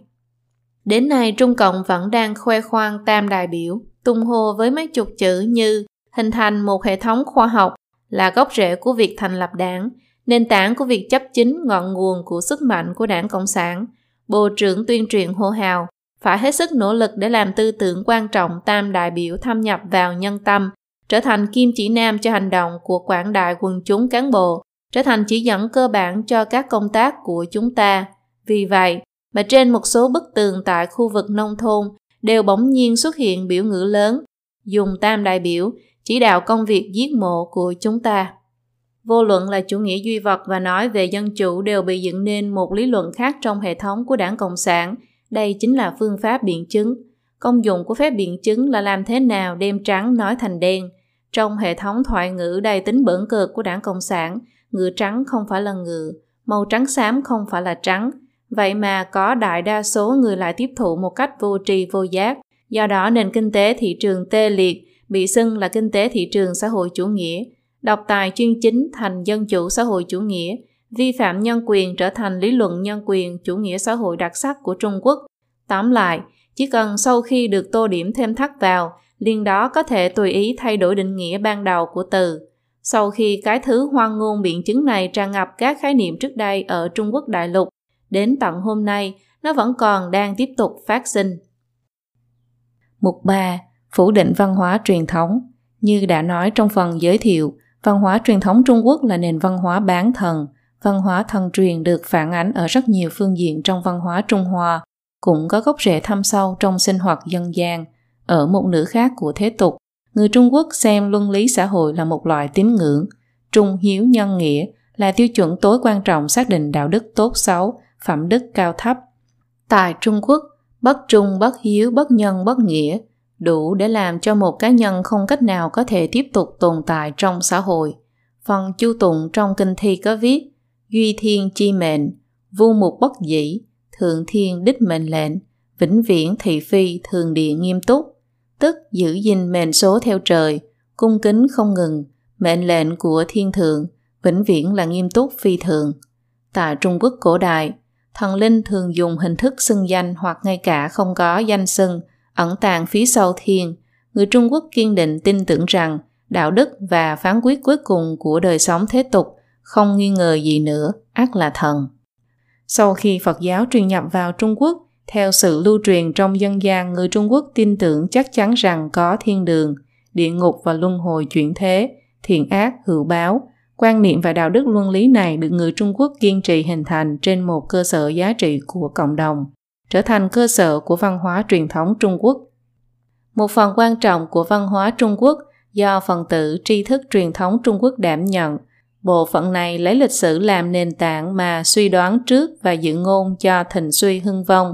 Đến nay Trung Cộng vẫn đang khoe khoang tam đại biểu, tung hô với mấy chục chữ như hình thành một hệ thống khoa học là gốc rễ của việc thành lập đảng, nền tảng của việc chấp chính ngọn nguồn của sức mạnh của đảng Cộng sản. Bộ trưởng tuyên truyền hô hào, phải hết sức nỗ lực để làm tư tưởng quan trọng tam đại biểu thâm nhập vào nhân tâm, trở thành kim chỉ nam cho hành động của quảng đại quần chúng cán bộ, trở thành chỉ dẫn cơ bản cho các công tác của chúng ta. Vì vậy, mà trên một số bức tường tại khu vực nông thôn đều bỗng nhiên xuất hiện biểu ngữ lớn, dùng tam đại biểu chỉ đạo công việc giết mộ của chúng ta. Vô luận là chủ nghĩa duy vật và nói về dân chủ đều bị dựng nên một lý luận khác trong hệ thống của đảng Cộng sản. Đây chính là phương pháp biện chứng. Công dụng của phép biện chứng là làm thế nào đem trắng nói thành đen. Trong hệ thống thoại ngữ đầy tính bẩn cực của đảng Cộng sản, ngựa trắng không phải là ngựa, màu trắng xám không phải là trắng. Vậy mà có đại đa số người lại tiếp thụ một cách vô tri vô giác. Do đó nền kinh tế thị trường tê liệt bị xưng là kinh tế thị trường xã hội chủ nghĩa, độc tài chuyên chính thành dân chủ xã hội chủ nghĩa, vi phạm nhân quyền trở thành lý luận nhân quyền chủ nghĩa xã hội đặc sắc của Trung Quốc. Tóm lại, chỉ cần sau khi được tô điểm thêm thắt vào, liền đó có thể tùy ý thay đổi định nghĩa ban đầu của từ. Sau khi cái thứ hoang ngôn biện chứng này tràn ngập các khái niệm trước đây ở Trung Quốc đại lục, đến tận hôm nay, nó vẫn còn đang tiếp tục phát sinh. Mục 3 phủ định văn hóa truyền thống. Như đã nói trong phần giới thiệu, văn hóa truyền thống Trung Quốc là nền văn hóa bán thần. Văn hóa thần truyền được phản ánh ở rất nhiều phương diện trong văn hóa Trung Hoa, cũng có gốc rễ thâm sâu trong sinh hoạt dân gian. Ở một nửa khác của thế tục, người Trung Quốc xem luân lý xã hội là một loại tín ngưỡng. Trung hiếu nhân nghĩa là tiêu chuẩn tối quan trọng xác định đạo đức tốt xấu, phẩm đức cao thấp. Tại Trung Quốc, bất trung, bất hiếu, bất nhân, bất nghĩa – đủ để làm cho một cá nhân không cách nào có thể tiếp tục tồn tại trong xã hội. Phần chu tụng trong kinh thi có viết Duy thiên chi mệnh, vu mục bất dĩ, thượng thiên đích mệnh lệnh, vĩnh viễn thị phi thường địa nghiêm túc, tức giữ gìn mệnh số theo trời, cung kính không ngừng, mệnh lệnh của thiên thượng, vĩnh viễn là nghiêm túc phi thường. Tại Trung Quốc cổ đại, thần linh thường dùng hình thức xưng danh hoặc ngay cả không có danh xưng ẩn tàng phía sau thiên, người Trung Quốc kiên định tin tưởng rằng đạo đức và phán quyết cuối cùng của đời sống thế tục không nghi ngờ gì nữa, ác là thần. Sau khi Phật giáo truyền nhập vào Trung Quốc, theo sự lưu truyền trong dân gian, người Trung Quốc tin tưởng chắc chắn rằng có thiên đường, địa ngục và luân hồi chuyển thế, thiện ác, hữu báo. Quan niệm và đạo đức luân lý này được người Trung Quốc kiên trì hình thành trên một cơ sở giá trị của cộng đồng trở thành cơ sở của văn hóa truyền thống Trung Quốc. Một phần quan trọng của văn hóa Trung Quốc do phần tử tri thức truyền thống Trung Quốc đảm nhận, bộ phận này lấy lịch sử làm nền tảng mà suy đoán trước và dự ngôn cho thịnh suy hưng vong.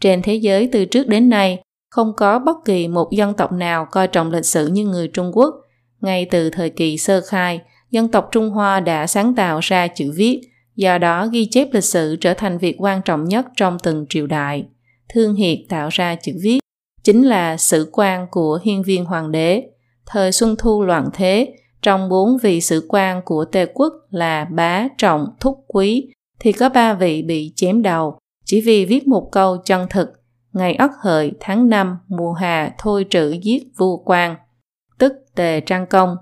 Trên thế giới từ trước đến nay, không có bất kỳ một dân tộc nào coi trọng lịch sử như người Trung Quốc. Ngay từ thời kỳ sơ khai, dân tộc Trung Hoa đã sáng tạo ra chữ viết, Do đó, ghi chép lịch sử trở thành việc quan trọng nhất trong từng triều đại. Thương Hiệt tạo ra chữ viết, chính là sử quan của hiên viên hoàng đế. Thời Xuân Thu loạn thế, trong bốn vị sử quan của Tề quốc là bá, trọng, thúc, quý, thì có ba vị bị chém đầu, chỉ vì viết một câu chân thực, ngày ất hợi tháng 5 mùa hà thôi trữ giết vua quan, tức Tề Trang Công.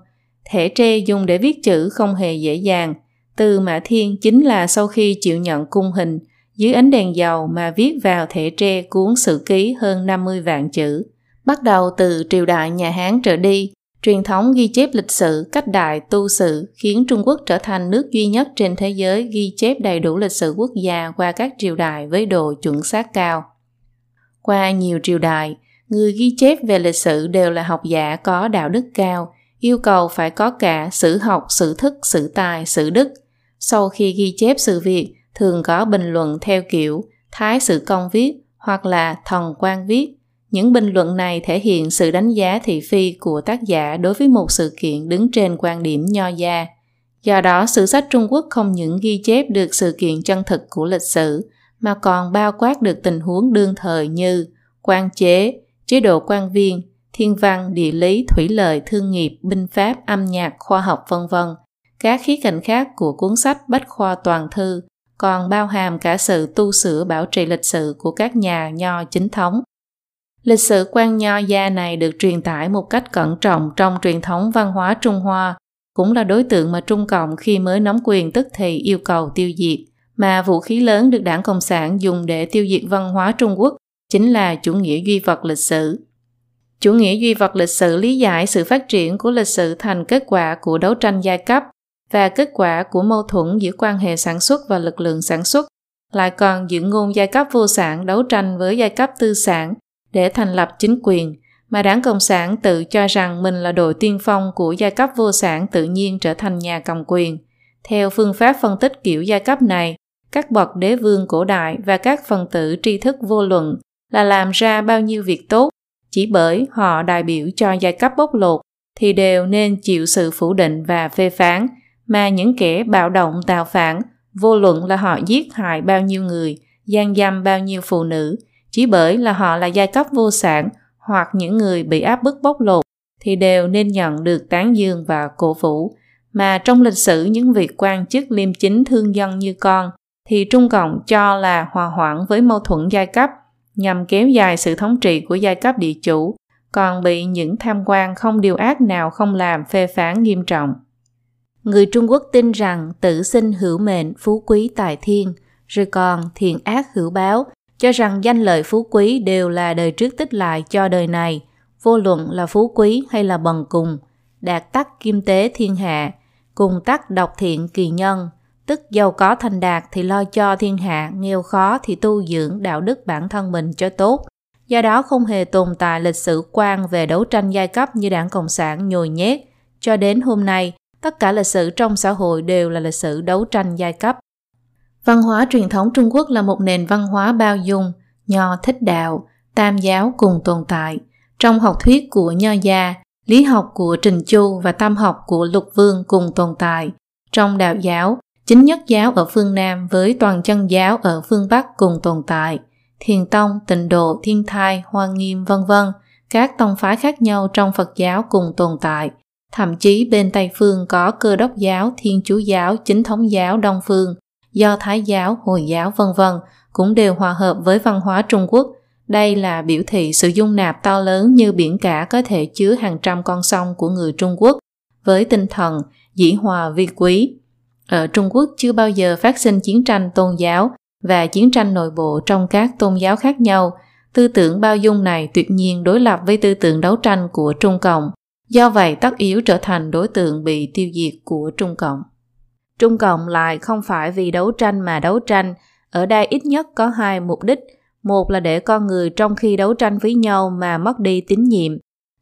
Thẻ tre dùng để viết chữ không hề dễ dàng, từ Mã Thiên chính là sau khi chịu nhận cung hình, dưới ánh đèn dầu mà viết vào thẻ tre cuốn sử ký hơn 50 vạn chữ. Bắt đầu từ triều đại nhà Hán trở đi, truyền thống ghi chép lịch sử cách đại tu sự khiến Trung Quốc trở thành nước duy nhất trên thế giới ghi chép đầy đủ lịch sử quốc gia qua các triều đại với độ chuẩn xác cao. Qua nhiều triều đại, người ghi chép về lịch sử đều là học giả có đạo đức cao, yêu cầu phải có cả sử học, sử thức, sử tài, sử đức. Sau khi ghi chép sự việc, thường có bình luận theo kiểu thái sử công viết hoặc là thần quan viết. Những bình luận này thể hiện sự đánh giá thị phi của tác giả đối với một sự kiện đứng trên quan điểm nho gia. Do đó, sử sách Trung Quốc không những ghi chép được sự kiện chân thực của lịch sử, mà còn bao quát được tình huống đương thời như quan chế, chế độ quan viên, thiên văn, địa lý, thủy lợi, thương nghiệp, binh pháp, âm nhạc, khoa học vân vân. Các khía cạnh khác của cuốn sách Bách khoa toàn thư còn bao hàm cả sự tu sửa bảo trì lịch sử của các nhà nho chính thống. Lịch sử quan nho gia này được truyền tải một cách cẩn trọng trong truyền thống văn hóa Trung Hoa, cũng là đối tượng mà Trung Cộng khi mới nắm quyền tức thì yêu cầu tiêu diệt, mà vũ khí lớn được đảng Cộng sản dùng để tiêu diệt văn hóa Trung Quốc chính là chủ nghĩa duy vật lịch sử. Chủ nghĩa duy vật lịch sử lý giải sự phát triển của lịch sử thành kết quả của đấu tranh giai cấp và kết quả của mâu thuẫn giữa quan hệ sản xuất và lực lượng sản xuất, lại còn giữ ngôn giai cấp vô sản đấu tranh với giai cấp tư sản để thành lập chính quyền, mà đảng Cộng sản tự cho rằng mình là đội tiên phong của giai cấp vô sản tự nhiên trở thành nhà cầm quyền. Theo phương pháp phân tích kiểu giai cấp này, các bậc đế vương cổ đại và các phần tử tri thức vô luận là làm ra bao nhiêu việc tốt chỉ bởi họ đại biểu cho giai cấp bóc lột thì đều nên chịu sự phủ định và phê phán mà những kẻ bạo động tạo phản vô luận là họ giết hại bao nhiêu người gian dâm bao nhiêu phụ nữ chỉ bởi là họ là giai cấp vô sản hoặc những người bị áp bức bóc lột thì đều nên nhận được tán dương và cổ vũ mà trong lịch sử những vị quan chức liêm chính thương dân như con thì Trung Cộng cho là hòa hoãn với mâu thuẫn giai cấp nhằm kéo dài sự thống trị của giai cấp địa chủ, còn bị những tham quan không điều ác nào không làm phê phán nghiêm trọng. Người Trung Quốc tin rằng tử sinh hữu mệnh phú quý tài thiên, rồi còn thiện ác hữu báo, cho rằng danh lợi phú quý đều là đời trước tích lại cho đời này, vô luận là phú quý hay là bần cùng, đạt tắc kim tế thiên hạ, cùng tắc độc thiện kỳ nhân, tức giàu có thành đạt thì lo cho thiên hạ, nghèo khó thì tu dưỡng đạo đức bản thân mình cho tốt. Do đó không hề tồn tại lịch sử quan về đấu tranh giai cấp như đảng Cộng sản nhồi nhét. Cho đến hôm nay, tất cả lịch sử trong xã hội đều là lịch sử đấu tranh giai cấp. Văn hóa truyền thống Trung Quốc là một nền văn hóa bao dung, nho thích đạo, tam giáo cùng tồn tại. Trong học thuyết của nho gia, lý học của Trình Chu và tam học của Lục Vương cùng tồn tại. Trong đạo giáo, Chính nhất giáo ở phương Nam với toàn chân giáo ở phương Bắc cùng tồn tại. Thiền tông, tịnh độ, thiên thai, hoa nghiêm vân vân các tông phái khác nhau trong Phật giáo cùng tồn tại. Thậm chí bên Tây Phương có cơ đốc giáo, thiên chúa giáo, chính thống giáo Đông Phương, do Thái giáo, Hồi giáo vân vân cũng đều hòa hợp với văn hóa Trung Quốc. Đây là biểu thị sự dung nạp to lớn như biển cả có thể chứa hàng trăm con sông của người Trung Quốc với tinh thần dĩ hòa vi quý, ở Trung Quốc chưa bao giờ phát sinh chiến tranh tôn giáo và chiến tranh nội bộ trong các tôn giáo khác nhau. Tư tưởng bao dung này tuyệt nhiên đối lập với tư tưởng đấu tranh của Trung Cộng, do vậy tất yếu trở thành đối tượng bị tiêu diệt của Trung Cộng. Trung Cộng lại không phải vì đấu tranh mà đấu tranh, ở đây ít nhất có hai mục đích. Một là để con người trong khi đấu tranh với nhau mà mất đi tín nhiệm,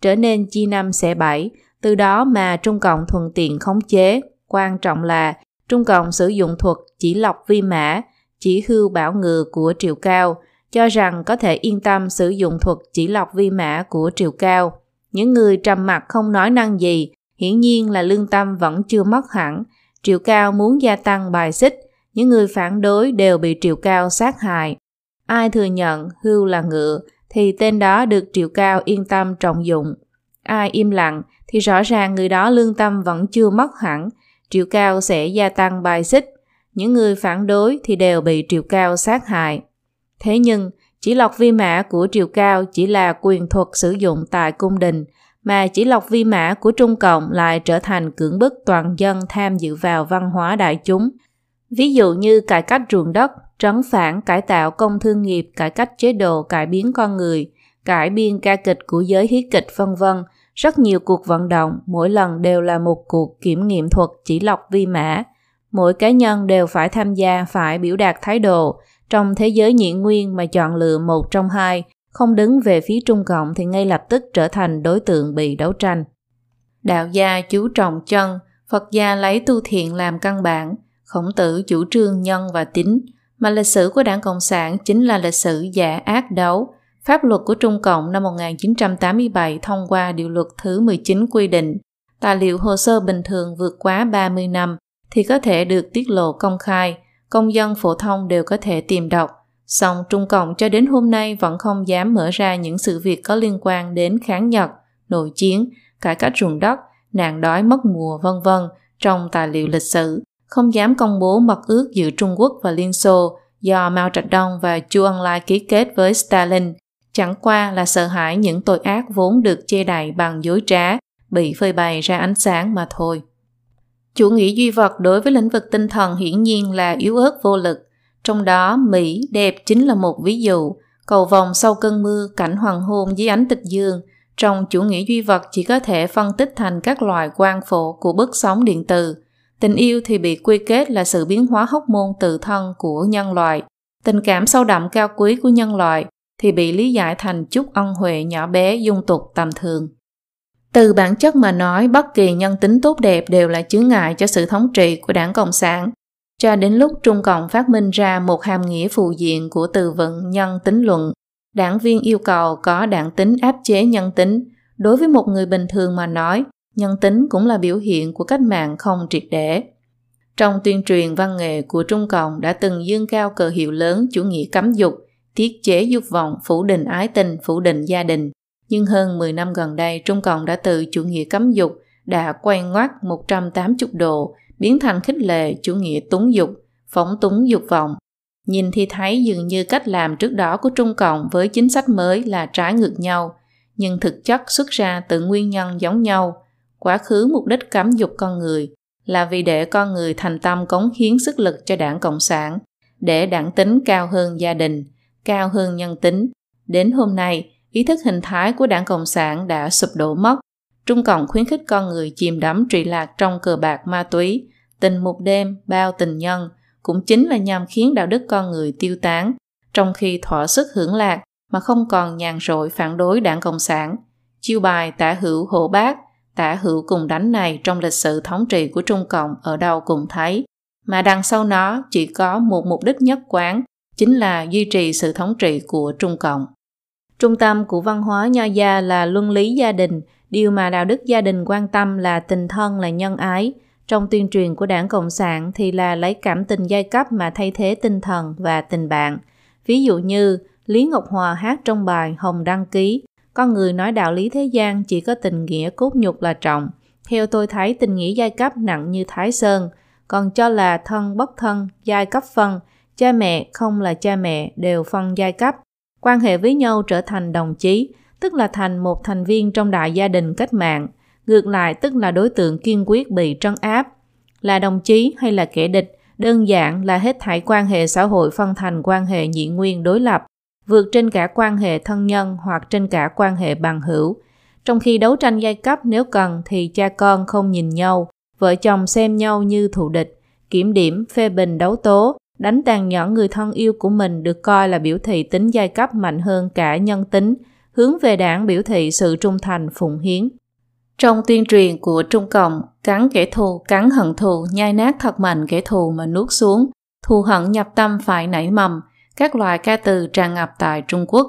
trở nên chi năm xẻ bảy, từ đó mà Trung Cộng thuận tiện khống chế. Quan trọng là Trung Cộng sử dụng thuật chỉ lọc vi mã, chỉ hưu bảo ngừa của Triệu Cao, cho rằng có thể yên tâm sử dụng thuật chỉ lọc vi mã của Triệu Cao. Những người trầm mặc không nói năng gì, hiển nhiên là lương tâm vẫn chưa mất hẳn. Triệu Cao muốn gia tăng bài xích, những người phản đối đều bị Triệu Cao sát hại. Ai thừa nhận hưu là ngựa, thì tên đó được Triệu Cao yên tâm trọng dụng. Ai im lặng thì rõ ràng người đó lương tâm vẫn chưa mất hẳn, Triệu Cao sẽ gia tăng bài xích, những người phản đối thì đều bị Triệu Cao sát hại. Thế nhưng, chỉ lọc vi mã của Triệu Cao chỉ là quyền thuật sử dụng tại cung đình, mà chỉ lọc vi mã của Trung Cộng lại trở thành cưỡng bức toàn dân tham dự vào văn hóa đại chúng. Ví dụ như cải cách ruộng đất, trấn phản, cải tạo công thương nghiệp, cải cách chế độ, cải biến con người, cải biên ca kịch của giới hí kịch vân vân rất nhiều cuộc vận động, mỗi lần đều là một cuộc kiểm nghiệm thuật chỉ lọc vi mã. Mỗi cá nhân đều phải tham gia, phải biểu đạt thái độ. Trong thế giới nhị nguyên mà chọn lựa một trong hai, không đứng về phía Trung Cộng thì ngay lập tức trở thành đối tượng bị đấu tranh. Đạo gia chú trọng chân, Phật gia lấy tu thiện làm căn bản, khổng tử chủ trương nhân và tính, mà lịch sử của đảng Cộng sản chính là lịch sử giả ác đấu. Pháp luật của Trung Cộng năm 1987 thông qua điều luật thứ 19 quy định, tài liệu hồ sơ bình thường vượt quá 30 năm thì có thể được tiết lộ công khai, công dân phổ thông đều có thể tìm đọc. Song Trung Cộng cho đến hôm nay vẫn không dám mở ra những sự việc có liên quan đến kháng Nhật, nội chiến, cải cách ruộng đất, nạn đói mất mùa vân vân trong tài liệu lịch sử, không dám công bố mật ước giữa Trung Quốc và Liên Xô do Mao Trạch Đông và Chu Ân Lai ký kết với Stalin, chẳng qua là sợ hãi những tội ác vốn được che đậy bằng dối trá, bị phơi bày ra ánh sáng mà thôi. Chủ nghĩa duy vật đối với lĩnh vực tinh thần hiển nhiên là yếu ớt vô lực, trong đó Mỹ đẹp chính là một ví dụ, cầu vòng sau cơn mưa, cảnh hoàng hôn dưới ánh tịch dương, trong chủ nghĩa duy vật chỉ có thể phân tích thành các loại quang phổ của bức sóng điện từ. Tình yêu thì bị quy kết là sự biến hóa hóc môn tự thân của nhân loại. Tình cảm sâu đậm cao quý của nhân loại thì bị lý giải thành chút ân huệ nhỏ bé dung tục tầm thường. Từ bản chất mà nói, bất kỳ nhân tính tốt đẹp đều là chướng ngại cho sự thống trị của đảng Cộng sản. Cho đến lúc Trung Cộng phát minh ra một hàm nghĩa phụ diện của từ vựng nhân tính luận, đảng viên yêu cầu có đảng tính áp chế nhân tính. Đối với một người bình thường mà nói, nhân tính cũng là biểu hiện của cách mạng không triệt để. Trong tuyên truyền văn nghệ của Trung Cộng đã từng dương cao cờ hiệu lớn chủ nghĩa cấm dục, tiết chế dục vọng, phủ định ái tình, phủ định gia đình. Nhưng hơn 10 năm gần đây, Trung Cộng đã từ chủ nghĩa cấm dục đã quay ngoắt 180 độ, biến thành khích lệ chủ nghĩa túng dục, phóng túng dục vọng. Nhìn thì thấy dường như cách làm trước đó của Trung Cộng với chính sách mới là trái ngược nhau, nhưng thực chất xuất ra từ nguyên nhân giống nhau. Quá khứ mục đích cấm dục con người là vì để con người thành tâm cống hiến sức lực cho đảng Cộng sản, để đảng tính cao hơn gia đình, cao hơn nhân tính. Đến hôm nay, ý thức hình thái của đảng Cộng sản đã sụp đổ mất. Trung Cộng khuyến khích con người chìm đắm trụy lạc trong cờ bạc ma túy, tình một đêm, bao tình nhân, cũng chính là nhằm khiến đạo đức con người tiêu tán, trong khi thỏa sức hưởng lạc mà không còn nhàn rỗi phản đối đảng Cộng sản. Chiêu bài tả hữu hộ bác, tả hữu cùng đánh này trong lịch sử thống trị của Trung Cộng ở đâu cũng thấy, mà đằng sau nó chỉ có một mục đích nhất quán, chính là duy trì sự thống trị của Trung Cộng. Trung tâm của văn hóa nho gia là luân lý gia đình, điều mà đạo đức gia đình quan tâm là tình thân là nhân ái. Trong tuyên truyền của đảng Cộng sản thì là lấy cảm tình giai cấp mà thay thế tinh thần và tình bạn. Ví dụ như Lý Ngọc Hòa hát trong bài Hồng Đăng Ký, con người nói đạo lý thế gian chỉ có tình nghĩa cốt nhục là trọng. Theo tôi thấy tình nghĩa giai cấp nặng như Thái Sơn, còn cho là thân bất thân, giai cấp phân, cha mẹ không là cha mẹ đều phân giai cấp quan hệ với nhau trở thành đồng chí, tức là thành một thành viên trong đại gia đình cách mạng, ngược lại tức là đối tượng kiên quyết bị trấn áp. Là đồng chí hay là kẻ địch, đơn giản là hết thảy quan hệ xã hội phân thành quan hệ nhị nguyên đối lập, vượt trên cả quan hệ thân nhân hoặc trên cả quan hệ bằng hữu. Trong khi đấu tranh giai cấp nếu cần thì cha con không nhìn nhau, vợ chồng xem nhau như thù địch, kiểm điểm, phê bình đấu tố, Đánh tàn nhẫn người thân yêu của mình được coi là biểu thị tính giai cấp mạnh hơn cả nhân tính, hướng về đảng biểu thị sự trung thành phụng hiến. Trong tuyên truyền của Trung Cộng, cắn kẻ thù, cắn hận thù, nhai nát thật mạnh kẻ thù mà nuốt xuống, thù hận nhập tâm phải nảy mầm, các loại ca từ tràn ngập tại Trung Quốc.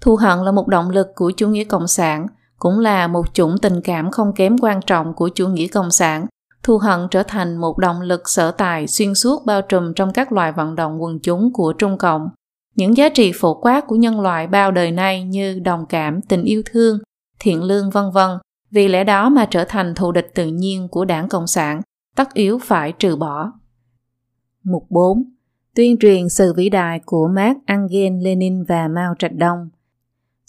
Thù hận là một động lực của chủ nghĩa cộng sản, cũng là một chủng tình cảm không kém quan trọng của chủ nghĩa cộng sản, thù hận trở thành một động lực sở tài xuyên suốt bao trùm trong các loại vận động quần chúng của Trung Cộng. Những giá trị phổ quát của nhân loại bao đời nay như đồng cảm, tình yêu thương, thiện lương vân vân, vì lẽ đó mà trở thành thù địch tự nhiên của đảng Cộng sản, tất yếu phải trừ bỏ. Mục 4. Tuyên truyền sự vĩ đại của Mark Engel, Lenin và Mao Trạch Đông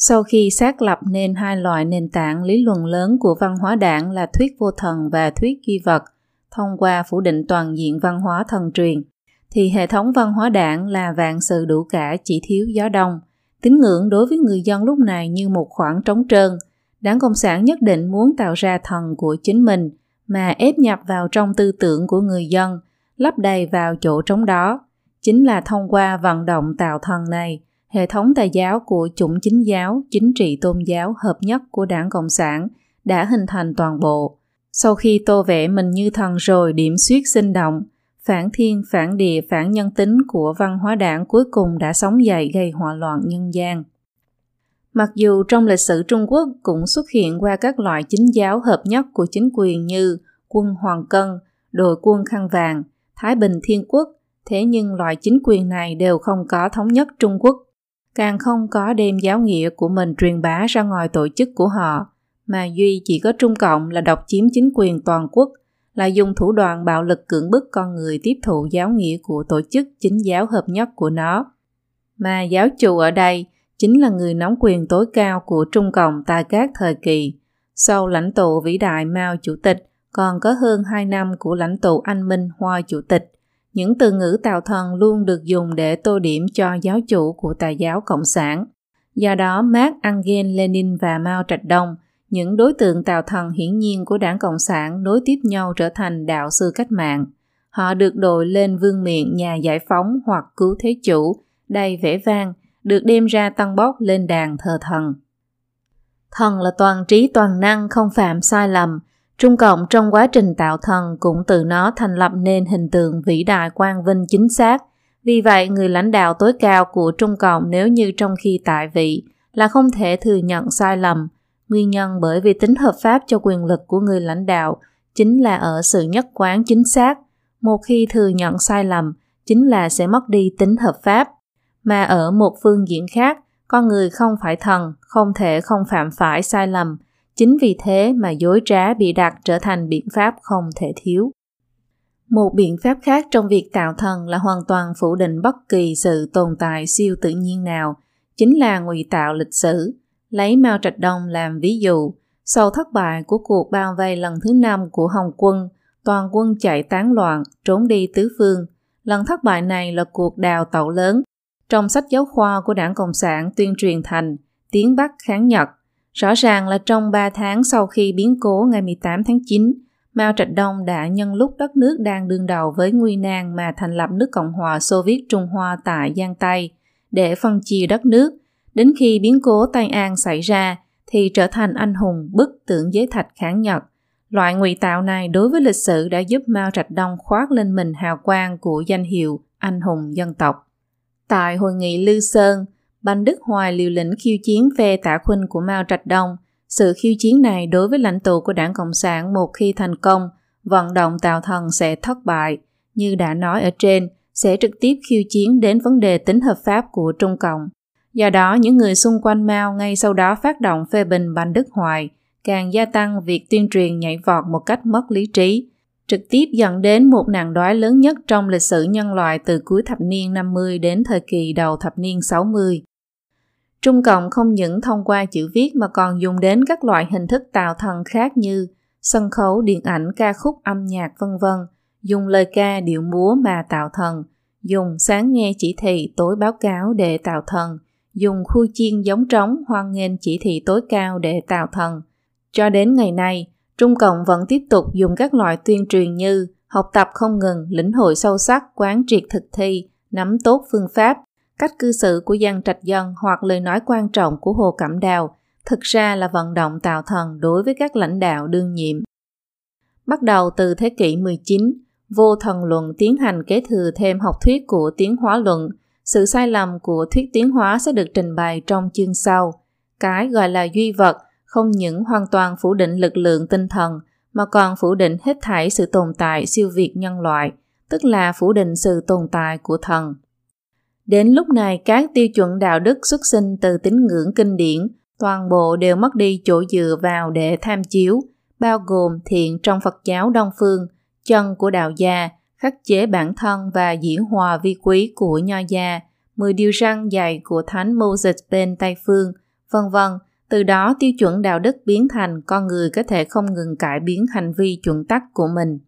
sau khi xác lập nên hai loại nền tảng lý luận lớn của văn hóa đảng là thuyết vô thần và thuyết duy vật, thông qua phủ định toàn diện văn hóa thần truyền, thì hệ thống văn hóa đảng là vạn sự đủ cả chỉ thiếu gió đông. Tín ngưỡng đối với người dân lúc này như một khoảng trống trơn. Đảng Cộng sản nhất định muốn tạo ra thần của chính mình mà ép nhập vào trong tư tưởng của người dân, lấp đầy vào chỗ trống đó. Chính là thông qua vận động tạo thần này, hệ thống tài giáo của chủng chính giáo, chính trị tôn giáo hợp nhất của đảng Cộng sản đã hình thành toàn bộ. Sau khi tô vẽ mình như thần rồi điểm suyết sinh động, phản thiên, phản địa, phản nhân tính của văn hóa đảng cuối cùng đã sống dậy gây hòa loạn nhân gian. Mặc dù trong lịch sử Trung Quốc cũng xuất hiện qua các loại chính giáo hợp nhất của chính quyền như quân Hoàng Cân, đội quân khăn vàng, Thái Bình Thiên Quốc, thế nhưng loại chính quyền này đều không có thống nhất Trung Quốc, càng không có đem giáo nghĩa của mình truyền bá ra ngoài tổ chức của họ, mà duy chỉ có Trung Cộng là độc chiếm chính quyền toàn quốc, là dùng thủ đoạn bạo lực cưỡng bức con người tiếp thụ giáo nghĩa của tổ chức chính giáo hợp nhất của nó. Mà giáo chủ ở đây chính là người nắm quyền tối cao của Trung Cộng tại các thời kỳ. Sau lãnh tụ vĩ đại Mao Chủ tịch, còn có hơn 2 năm của lãnh tụ Anh Minh Hoa Chủ tịch. Những từ ngữ tạo thần luôn được dùng để tô điểm cho giáo chủ của tà giáo Cộng sản. Do đó, Mark Angel Lenin và Mao Trạch Đông, những đối tượng tạo thần hiển nhiên của đảng Cộng sản nối tiếp nhau trở thành đạo sư cách mạng. Họ được đội lên vương miện nhà giải phóng hoặc cứu thế chủ, đầy vẻ vang, được đem ra tăng bốc lên đàn thờ thần. Thần là toàn trí toàn năng không phạm sai lầm. Trung Cộng trong quá trình tạo thần cũng từ nó thành lập nên hình tượng vĩ đại quang vinh chính xác. Vì vậy, người lãnh đạo tối cao của Trung Cộng nếu như trong khi tại vị là không thể thừa nhận sai lầm. Nguyên nhân bởi vì tính hợp pháp cho quyền lực của người lãnh đạo chính là ở sự nhất quán chính xác. Một khi thừa nhận sai lầm, chính là sẽ mất đi tính hợp pháp mà ở một phương diện khác, con người không phải thần, không thể không phạm phải sai lầm. Chính vì thế mà dối trá bị đặt trở thành biện pháp không thể thiếu. Một biện pháp khác trong việc tạo thần là hoàn toàn phủ định bất kỳ sự tồn tại siêu tự nhiên nào, chính là ngụy tạo lịch sử. Lấy Mao Trạch Đông làm ví dụ, sau thất bại của cuộc bao vây lần thứ năm của Hồng quân, toàn quân chạy tán loạn, trốn đi tứ phương. Lần thất bại này là cuộc đào tẩu lớn, trong sách giáo khoa của đảng Cộng sản tuyên truyền thành tiếng Bắc kháng Nhật. Rõ ràng là trong 3 tháng sau khi biến cố ngày 18 tháng 9, Mao Trạch Đông đã nhân lúc đất nước đang đương đầu với nguy nan mà thành lập nước Cộng hòa Xô Viết Trung Hoa tại Giang Tây để phân chia đất nước. Đến khi biến cố Tây An xảy ra thì trở thành anh hùng bức tượng giới thạch kháng Nhật. Loại ngụy tạo này đối với lịch sử đã giúp Mao Trạch Đông khoác lên mình hào quang của danh hiệu anh hùng dân tộc. Tại hội nghị Lư Sơn, Banh Đức Hoài liều lĩnh khiêu chiến phe tả khuynh của Mao Trạch Đông. Sự khiêu chiến này đối với lãnh tụ của đảng Cộng sản một khi thành công, vận động tạo thần sẽ thất bại. Như đã nói ở trên, sẽ trực tiếp khiêu chiến đến vấn đề tính hợp pháp của Trung Cộng. Do đó, những người xung quanh Mao ngay sau đó phát động phê bình Bành Đức Hoài, càng gia tăng việc tuyên truyền nhảy vọt một cách mất lý trí, trực tiếp dẫn đến một nạn đói lớn nhất trong lịch sử nhân loại từ cuối thập niên 50 đến thời kỳ đầu thập niên 60. Trung Cộng không những thông qua chữ viết mà còn dùng đến các loại hình thức tạo thần khác như sân khấu, điện ảnh, ca khúc, âm nhạc vân vân, dùng lời ca, điệu múa mà tạo thần, dùng sáng nghe chỉ thị, tối báo cáo để tạo thần, dùng khu chiên giống trống hoan nghênh chỉ thị tối cao để tạo thần. Cho đến ngày nay, Trung Cộng vẫn tiếp tục dùng các loại tuyên truyền như học tập không ngừng, lĩnh hội sâu sắc, quán triệt thực thi, nắm tốt phương pháp, cách cư xử của dân trạch dân hoặc lời nói quan trọng của Hồ Cẩm Đào, thực ra là vận động tạo thần đối với các lãnh đạo đương nhiệm. Bắt đầu từ thế kỷ 19, vô thần luận tiến hành kế thừa thêm học thuyết của tiến hóa luận. Sự sai lầm của thuyết tiến hóa sẽ được trình bày trong chương sau. Cái gọi là duy vật – không những hoàn toàn phủ định lực lượng tinh thần mà còn phủ định hết thảy sự tồn tại siêu việt nhân loại, tức là phủ định sự tồn tại của thần. Đến lúc này, các tiêu chuẩn đạo đức xuất sinh từ tín ngưỡng kinh điển toàn bộ đều mất đi chỗ dựa vào để tham chiếu, bao gồm thiện trong Phật giáo Đông Phương, chân của đạo gia, khắc chế bản thân và diễn hòa vi quý của nho gia, 10 điều răn dạy của Thánh Moses bên Tây Phương, vân vân từ đó tiêu chuẩn đạo đức biến thành con người có thể không ngừng cải biến hành vi chuẩn tắc của mình.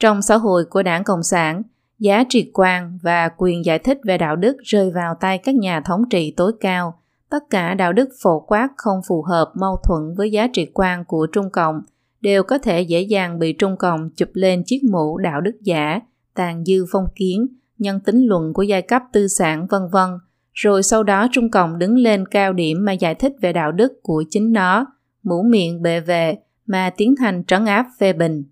Trong xã hội của đảng Cộng sản, giá trị quan và quyền giải thích về đạo đức rơi vào tay các nhà thống trị tối cao. Tất cả đạo đức phổ quát không phù hợp mâu thuẫn với giá trị quan của Trung Cộng đều có thể dễ dàng bị Trung Cộng chụp lên chiếc mũ đạo đức giả, tàn dư phong kiến, nhân tính luận của giai cấp tư sản vân vân rồi sau đó Trung Cộng đứng lên cao điểm mà giải thích về đạo đức của chính nó, mũ miệng bề về mà tiến hành trấn áp phê bình.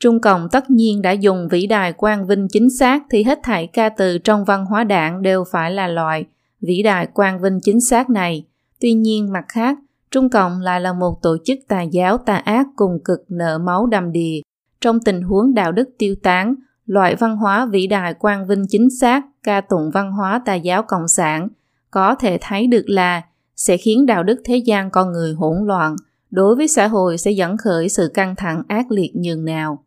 Trung Cộng tất nhiên đã dùng vĩ đài quang vinh chính xác thì hết thảy ca từ trong văn hóa đảng đều phải là loại vĩ đài quang vinh chính xác này. Tuy nhiên mặt khác, Trung Cộng lại là một tổ chức tà giáo tà ác cùng cực nợ máu đầm đìa. Trong tình huống đạo đức tiêu tán, loại văn hóa vĩ đại quang vinh chính xác, ca tụng văn hóa tà giáo cộng sản, có thể thấy được là sẽ khiến đạo đức thế gian con người hỗn loạn, đối với xã hội sẽ dẫn khởi sự căng thẳng ác liệt nhường nào.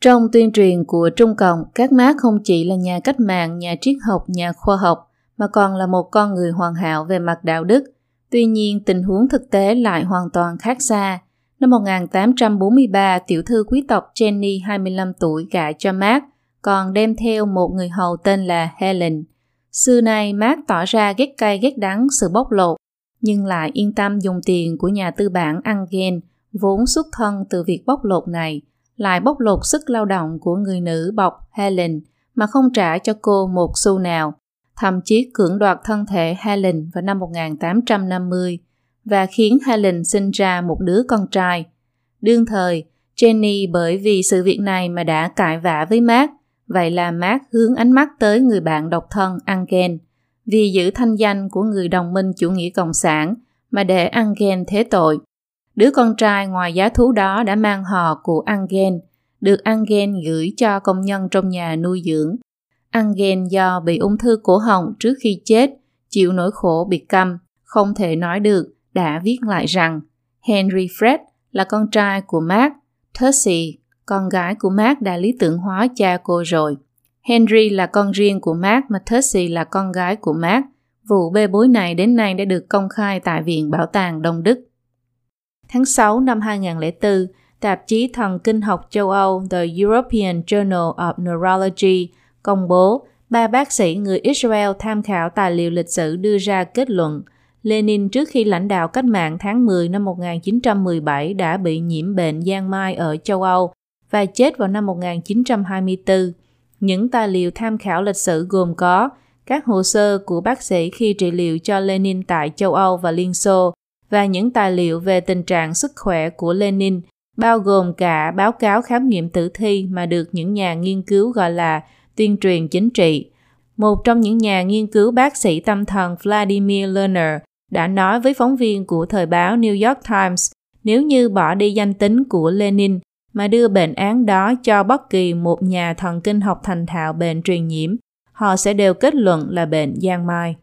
Trong tuyên truyền của Trung Cộng, các Mác không chỉ là nhà cách mạng, nhà triết học, nhà khoa học, mà còn là một con người hoàn hảo về mặt đạo đức. Tuy nhiên, tình huống thực tế lại hoàn toàn khác xa. Năm 1843, tiểu thư quý tộc Jenny 25 tuổi gả cho Mark, còn đem theo một người hầu tên là Helen. Xưa nay Mark tỏ ra ghét cay ghét đắng sự bóc lột, nhưng lại yên tâm dùng tiền của nhà tư bản Angel, vốn xuất thân từ việc bóc lột này, lại bóc lột sức lao động của người nữ bọc Helen mà không trả cho cô một xu nào, thậm chí cưỡng đoạt thân thể Helen vào năm 1850 và khiến Helen sinh ra một đứa con trai. Đương thời, Jenny bởi vì sự việc này mà đã cãi vã với Mark, vậy là Mark hướng ánh mắt tới người bạn độc thân Angel. Vì giữ thanh danh của người đồng minh chủ nghĩa cộng sản mà để Angel thế tội. Đứa con trai ngoài giá thú đó đã mang họ của Angel, được Angel gửi cho công nhân trong nhà nuôi dưỡng. Angel do bị ung thư cổ họng trước khi chết, chịu nỗi khổ bị câm, không thể nói được, đã viết lại rằng Henry Fred là con trai của Mark, Thursey, con gái của Mark đã lý tưởng hóa cha cô rồi. Henry là con riêng của Mark mà Thursey là con gái của Mark. Vụ bê bối này đến nay đã được công khai tại Viện Bảo tàng Đông Đức. Tháng 6 năm 2004, tạp chí thần kinh học châu Âu The European Journal of Neurology công bố ba bác sĩ người Israel tham khảo tài liệu lịch sử đưa ra kết luận Lenin trước khi lãnh đạo cách mạng tháng 10 năm 1917 đã bị nhiễm bệnh giang mai ở châu Âu và chết vào năm 1924. Những tài liệu tham khảo lịch sử gồm có các hồ sơ của bác sĩ khi trị liệu cho Lenin tại châu Âu và Liên Xô và những tài liệu về tình trạng sức khỏe của Lenin, bao gồm cả báo cáo khám nghiệm tử thi mà được những nhà nghiên cứu gọi là tuyên truyền chính trị. Một trong những nhà nghiên cứu bác sĩ tâm thần Vladimir Lerner đã nói với phóng viên của thời báo New York Times nếu như bỏ đi danh tính của Lenin mà đưa bệnh án đó cho bất kỳ một nhà thần kinh học thành thạo bệnh truyền nhiễm, họ sẽ đều kết luận là bệnh giang mai.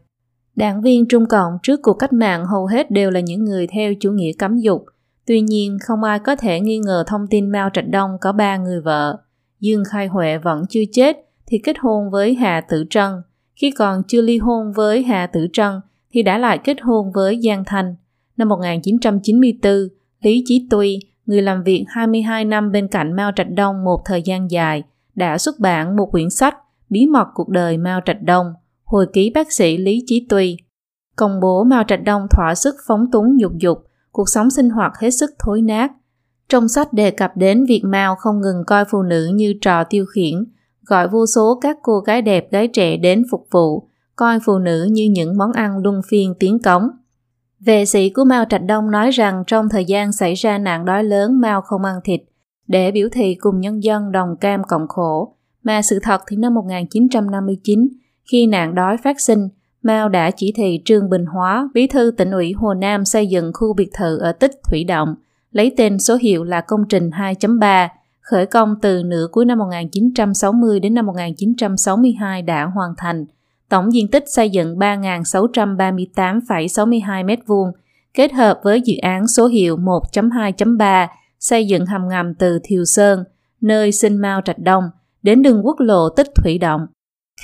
Đảng viên Trung Cộng trước cuộc cách mạng hầu hết đều là những người theo chủ nghĩa cấm dục. Tuy nhiên, không ai có thể nghi ngờ thông tin Mao Trạch Đông có ba người vợ. Dương Khai Huệ vẫn chưa chết thì kết hôn với Hà Tử Trân. Khi còn chưa ly hôn với Hà Tử Trân thì đã lại kết hôn với Giang Thanh. Năm 1994, Lý Chí Tuy, người làm việc 22 năm bên cạnh Mao Trạch Đông một thời gian dài, đã xuất bản một quyển sách Bí mật cuộc đời Mao Trạch Đông, hồi ký bác sĩ Lý Chí Tuy. Công bố Mao Trạch Đông thỏa sức phóng túng dục dục, cuộc sống sinh hoạt hết sức thối nát. Trong sách đề cập đến việc Mao không ngừng coi phụ nữ như trò tiêu khiển, gọi vô số các cô gái đẹp gái trẻ đến phục vụ, coi phụ nữ như những món ăn luân phiên tiến cống. Vệ sĩ của Mao Trạch Đông nói rằng trong thời gian xảy ra nạn đói lớn Mao không ăn thịt, để biểu thị cùng nhân dân đồng cam cộng khổ. Mà sự thật thì năm 1959, khi nạn đói phát sinh, Mao đã chỉ thị Trương Bình Hóa, bí thư tỉnh ủy Hồ Nam xây dựng khu biệt thự ở Tích Thủy Động, lấy tên số hiệu là công trình 2.3, khởi công từ nửa cuối năm 1960 đến năm 1962 đã hoàn thành. Tổng diện tích xây dựng 3.638,62 m2, kết hợp với dự án số hiệu 1.2.3 xây dựng hầm ngầm từ Thiều Sơn, nơi sinh Mao Trạch Đông, đến đường quốc lộ Tích Thủy Động.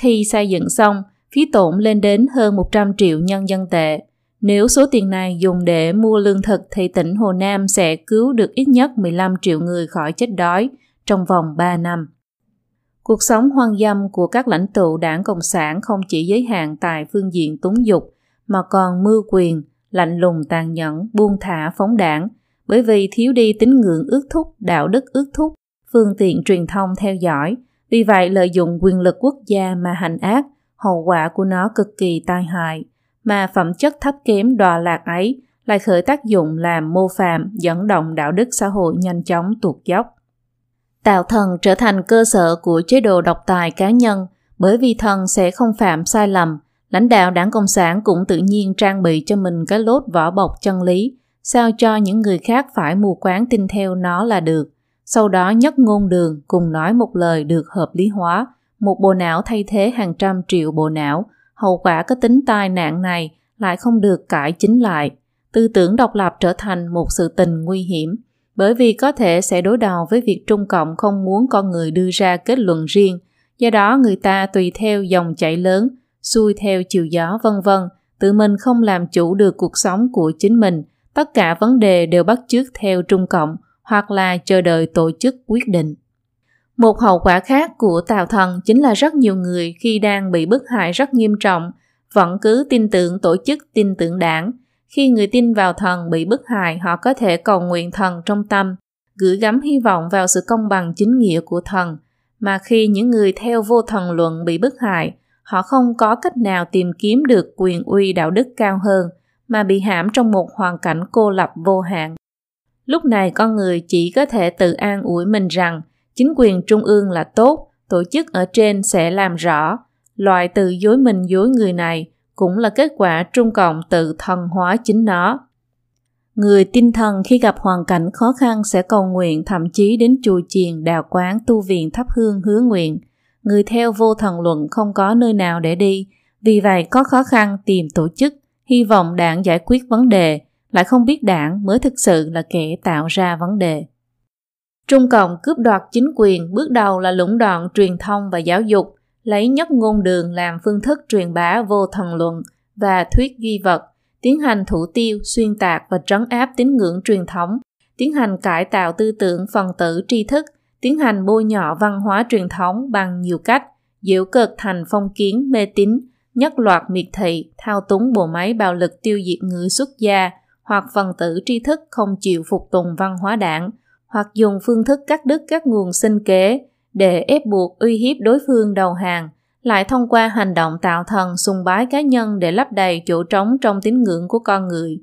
Khi xây dựng xong, phí tổn lên đến hơn 100 triệu nhân dân tệ. Nếu số tiền này dùng để mua lương thực thì tỉnh Hồ Nam sẽ cứu được ít nhất 15 triệu người khỏi chết đói trong vòng 3 năm. Cuộc sống hoang dâm của các lãnh tụ đảng Cộng sản không chỉ giới hạn tại phương diện túng dục, mà còn mưu quyền, lạnh lùng tàn nhẫn, buông thả phóng đảng, bởi vì thiếu đi tín ngưỡng ước thúc, đạo đức ước thúc, phương tiện truyền thông theo dõi. Vì vậy lợi dụng quyền lực quốc gia mà hành ác, hậu quả của nó cực kỳ tai hại, mà phẩm chất thấp kém đọa lạc ấy lại khởi tác dụng làm mô phạm dẫn động đạo đức xã hội nhanh chóng tuột dốc. Tạo thần trở thành cơ sở của chế độ độc tài cá nhân bởi vì thần sẽ không phạm sai lầm, lãnh đạo đảng Cộng sản cũng tự nhiên trang bị cho mình cái lốt vỏ bọc chân lý, sao cho những người khác phải mù quáng tin theo nó là được. Sau đó nhất ngôn đường cùng nói một lời được hợp lý hóa, một bộ não thay thế hàng trăm triệu bộ não, hậu quả có tính tai nạn này lại không được cải chính lại. Tư tưởng độc lập trở thành một sự tình nguy hiểm, bởi vì có thể sẽ đối đầu với việc Trung Cộng không muốn con người đưa ra kết luận riêng, do đó người ta tùy theo dòng chảy lớn, xuôi theo chiều gió vân vân, tự mình không làm chủ được cuộc sống của chính mình, tất cả vấn đề đều bắt chước theo Trung Cộng hoặc là chờ đợi tổ chức quyết định. Một hậu quả khác của tào thần chính là rất nhiều người khi đang bị bức hại rất nghiêm trọng, vẫn cứ tin tưởng tổ chức tin tưởng đảng. Khi người tin vào thần bị bức hại, họ có thể cầu nguyện thần trong tâm, gửi gắm hy vọng vào sự công bằng chính nghĩa của thần. Mà khi những người theo vô thần luận bị bức hại, họ không có cách nào tìm kiếm được quyền uy đạo đức cao hơn, mà bị hãm trong một hoàn cảnh cô lập vô hạn. Lúc này con người chỉ có thể tự an ủi mình rằng chính quyền trung ương là tốt, tổ chức ở trên sẽ làm rõ. Loại từ dối mình dối người này cũng là kết quả Trung Cộng tự thần hóa chính nó. Người tinh thần khi gặp hoàn cảnh khó khăn sẽ cầu nguyện thậm chí đến chùa chiền, đào quán, tu viện thắp hương hứa nguyện. Người theo vô thần luận không có nơi nào để đi, vì vậy có khó khăn tìm tổ chức, hy vọng đảng giải quyết vấn đề, lại không biết đảng mới thực sự là kẻ tạo ra vấn đề. Trung Cộng cướp đoạt chính quyền bước đầu là lũng đoạn truyền thông và giáo dục, lấy nhất ngôn đường làm phương thức truyền bá vô thần luận và thuyết duy vật, tiến hành thủ tiêu, xuyên tạc và trấn áp tín ngưỡng truyền thống, tiến hành cải tạo tư tưởng phần tử tri thức, tiến hành bôi nhọ văn hóa truyền thống bằng nhiều cách, diễu cực thành phong kiến, mê tín, nhất loạt miệt thị, thao túng bộ máy bạo lực tiêu diệt người xuất gia, hoặc phần tử tri thức không chịu phục tùng văn hóa đảng, hoặc dùng phương thức cắt đứt các nguồn sinh kế để ép buộc uy hiếp đối phương đầu hàng, lại thông qua hành động tạo thần sùng bái cá nhân để lấp đầy chỗ trống trong tín ngưỡng của con người.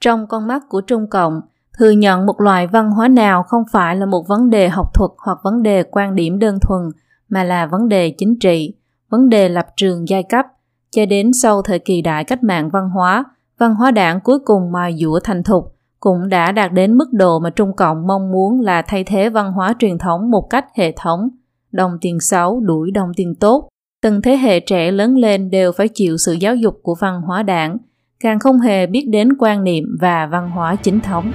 Trong con mắt của Trung Cộng, thừa nhận một loại văn hóa nào không phải là một vấn đề học thuật hoặc vấn đề quan điểm đơn thuần, mà là vấn đề chính trị, vấn đề lập trường giai cấp. Cho đến sau thời kỳ đại cách mạng văn hóa, văn hóa đảng cuối cùng mài dũa thành thục, cũng đã đạt đến mức độ mà Trung Cộng mong muốn là thay thế văn hóa truyền thống một cách hệ thống. Đồng tiền xấu đuổi đồng tiền tốt. Từng thế hệ trẻ lớn lên đều phải chịu sự giáo dục của văn hóa đảng, càng không hề biết đến quan niệm và văn hóa chính thống.